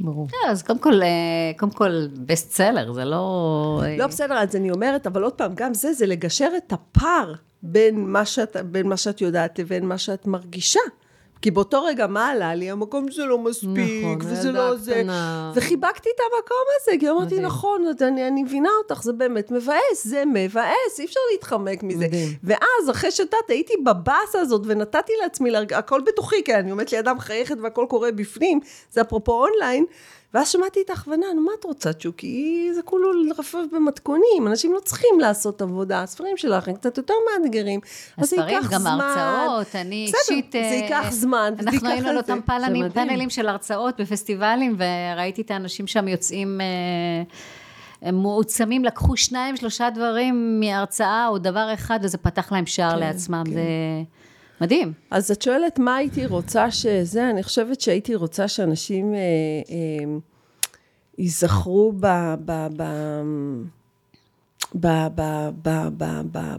ברור. אה, אז קודם כל, אה, קודם כל, בסט סלר, זה לא... אה, לא בסדר, אז אני אומרת, אבל עוד פעם, גם זה, זה לגשר את הפער בין מה שאת, בין מה שאת יודעת לבין מה שאת מרגישה. כי באותו רגע, מה עלה לי? המקום זה לא מספיק, נכון, וזה לא זה. וחיבקתי את המקום הזה, כי אמרתי, מדהים. נכון, אני, אני מבינה אותך, זה באמת מבאס, זה מבאס, אי אפשר להתחמק מזה. מדהים. ואז, אחרי שתת, הייתי בבאסה הזאת, ונתתי לעצמי. הכל בתוכי, כי אני עומדת לידה מחייכת והכל קורה בפנים, זה אפרופו אונליין, ואז שמעתי את ההכוונה, נו, מה את רוצה, צ'וקי? זה כולו לרפרף במתכונים, אנשים לא צריכים לעשות עבודה, הספרים שלך הם קצת יותר מאתגרים. הספרים, גם זמן. ההרצאות, אני אישית... זה אה, ייקח זמן, אנחנו היינו על. אותם פאנלים. פאנלים של הרצאות בפסטיבלים, וראיתי את האנשים שם יוצאים... אה, הם מועצמים, לקחו שניים, שלושה דברים מהרצאה, או דבר אחד, וזה פתח להם שער לעצמם. זה מדהים. אז את שואלת מה הייתי רוצה שזה, אני חושבת שהייתי רוצה שאנשים ייזכרו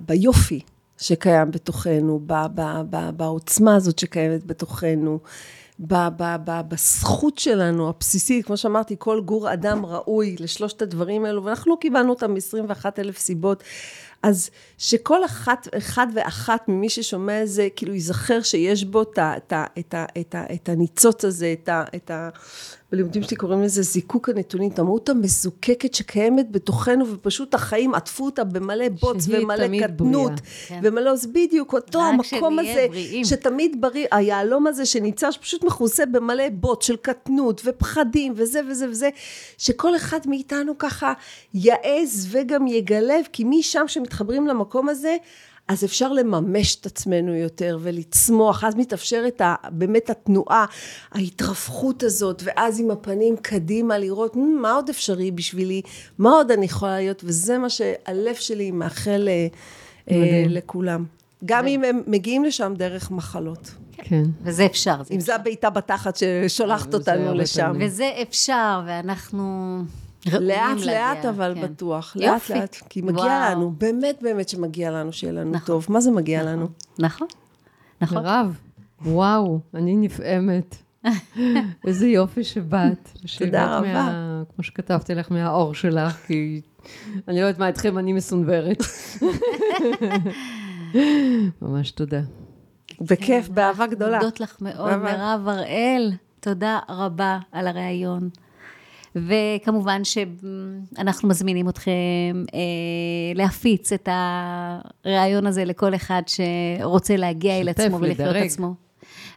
ביופי שקיים בתוכנו, בעוצמה הזאת שקיימת בתוכנו, בזכות שלנו הבסיסית, כמו שאמרתי, כל גור אדם ראוי לשלושת הדברים האלו, ואנחנו לא קיבלנו אותם מ-21 אלף סיבות. אז שכל אחת, אחד ואחת ממי ששומע את זה, כאילו ייזכר שיש בו את, הניצוץ הזה, את ה... בלימודים שלי קוראים לזה זיקוק הנתונים, את המהות המזוקקת שקיימת בתוכנו, ופשוט החיים עטפו אותה במלא בוץ ומלא קטנות. כן. ומלא, אז בדיוק אותו המקום הזה, בריאים. שתמיד בריא, היהלום הזה שנמצא, שפשוט מכוסה במלא בוץ של קטנות ופחדים וזה וזה וזה, שכל אחד מאיתנו ככה יעז וגם יגלב, כי משם שמתחברים למקום הזה, אז אפשר לממש את עצמנו יותר ולצמוח, אז מתאפשרת באמת התנועה, ההתרווחות הזאת, ואז עם הפנים קדימה לראות "מ, מה עוד אפשרי בשבילי, מה עוד אני יכולה להיות, וזה מה שהלב שלי מאחל אה, אה, מדהים. לכולם. גם אם הם מגיעים לשם דרך מחלות. כן. וזה אפשר. זה אם זה הבעיטה בתחת ששולחת אותנו לשם. וזה אפשר, ואנחנו לאט להגיע, לאט אבל כן. בטוח, לאט יופי. לאט, כי מגיע וואו. לנו, באמת באמת שמגיע לנו שיהיה לנו נכון. טוב. מה זה מגיע לנו? נכון, נכון. מירב, וואו, אני נפעמת. איזה יופי שבאת. שבאת רבה. מה- כמו שכתבתי לך, מהאור שלך, כי אני לא יודעת מה איתכם, אני מסונוורת. ממש תודה. בכיף, באהבה גדולה. מודות לך מאוד. מירב הראל, תודה רבה על הריאיון. וכמובן שאנחנו מזמינים אתכם אה, להפיץ את הריאיון הזה לכל אחד שרוצה להגיע אל עצמו ולחיות לדרג. עצמו.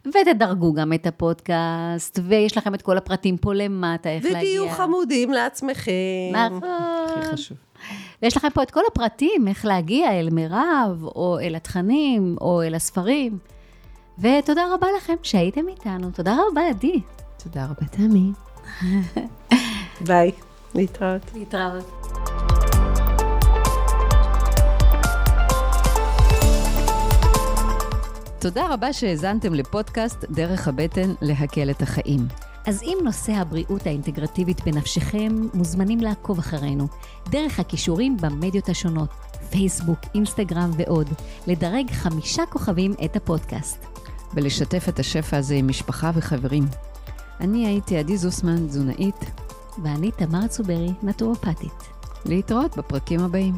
ותדרגו גם את הפודקאסט, ויש לכם את כל הפרטים פה למטה, איך להגיע. ותהיו חמודים לעצמכם. נכון. הכי חשוב. ויש לכם פה את כל הפרטים, איך להגיע אל מירב, או אל התכנים, או אל הספרים. ותודה רבה לכם שהייתם איתנו. תודה רבה, עדי. תודה רבה, תמי. ביי, להתראות. להתראות. תודה רבה שהאזנתם לפודקאסט דרך הבטן להקל את החיים. אז אם נושא הבריאות האינטגרטיבית בנפשכם, מוזמנים לעקוב אחרינו, דרך הכישורים במדיות השונות, פייסבוק, אינסטגרם ועוד, לדרג חמישה כוכבים את הפודקאסט. ולשתף את השפע הזה עם משפחה וחברים. אני הייתי עדי זוסמן, תזונאית. ואני תמר צוברי, נטורופטית. להתראות בפרקים הבאים.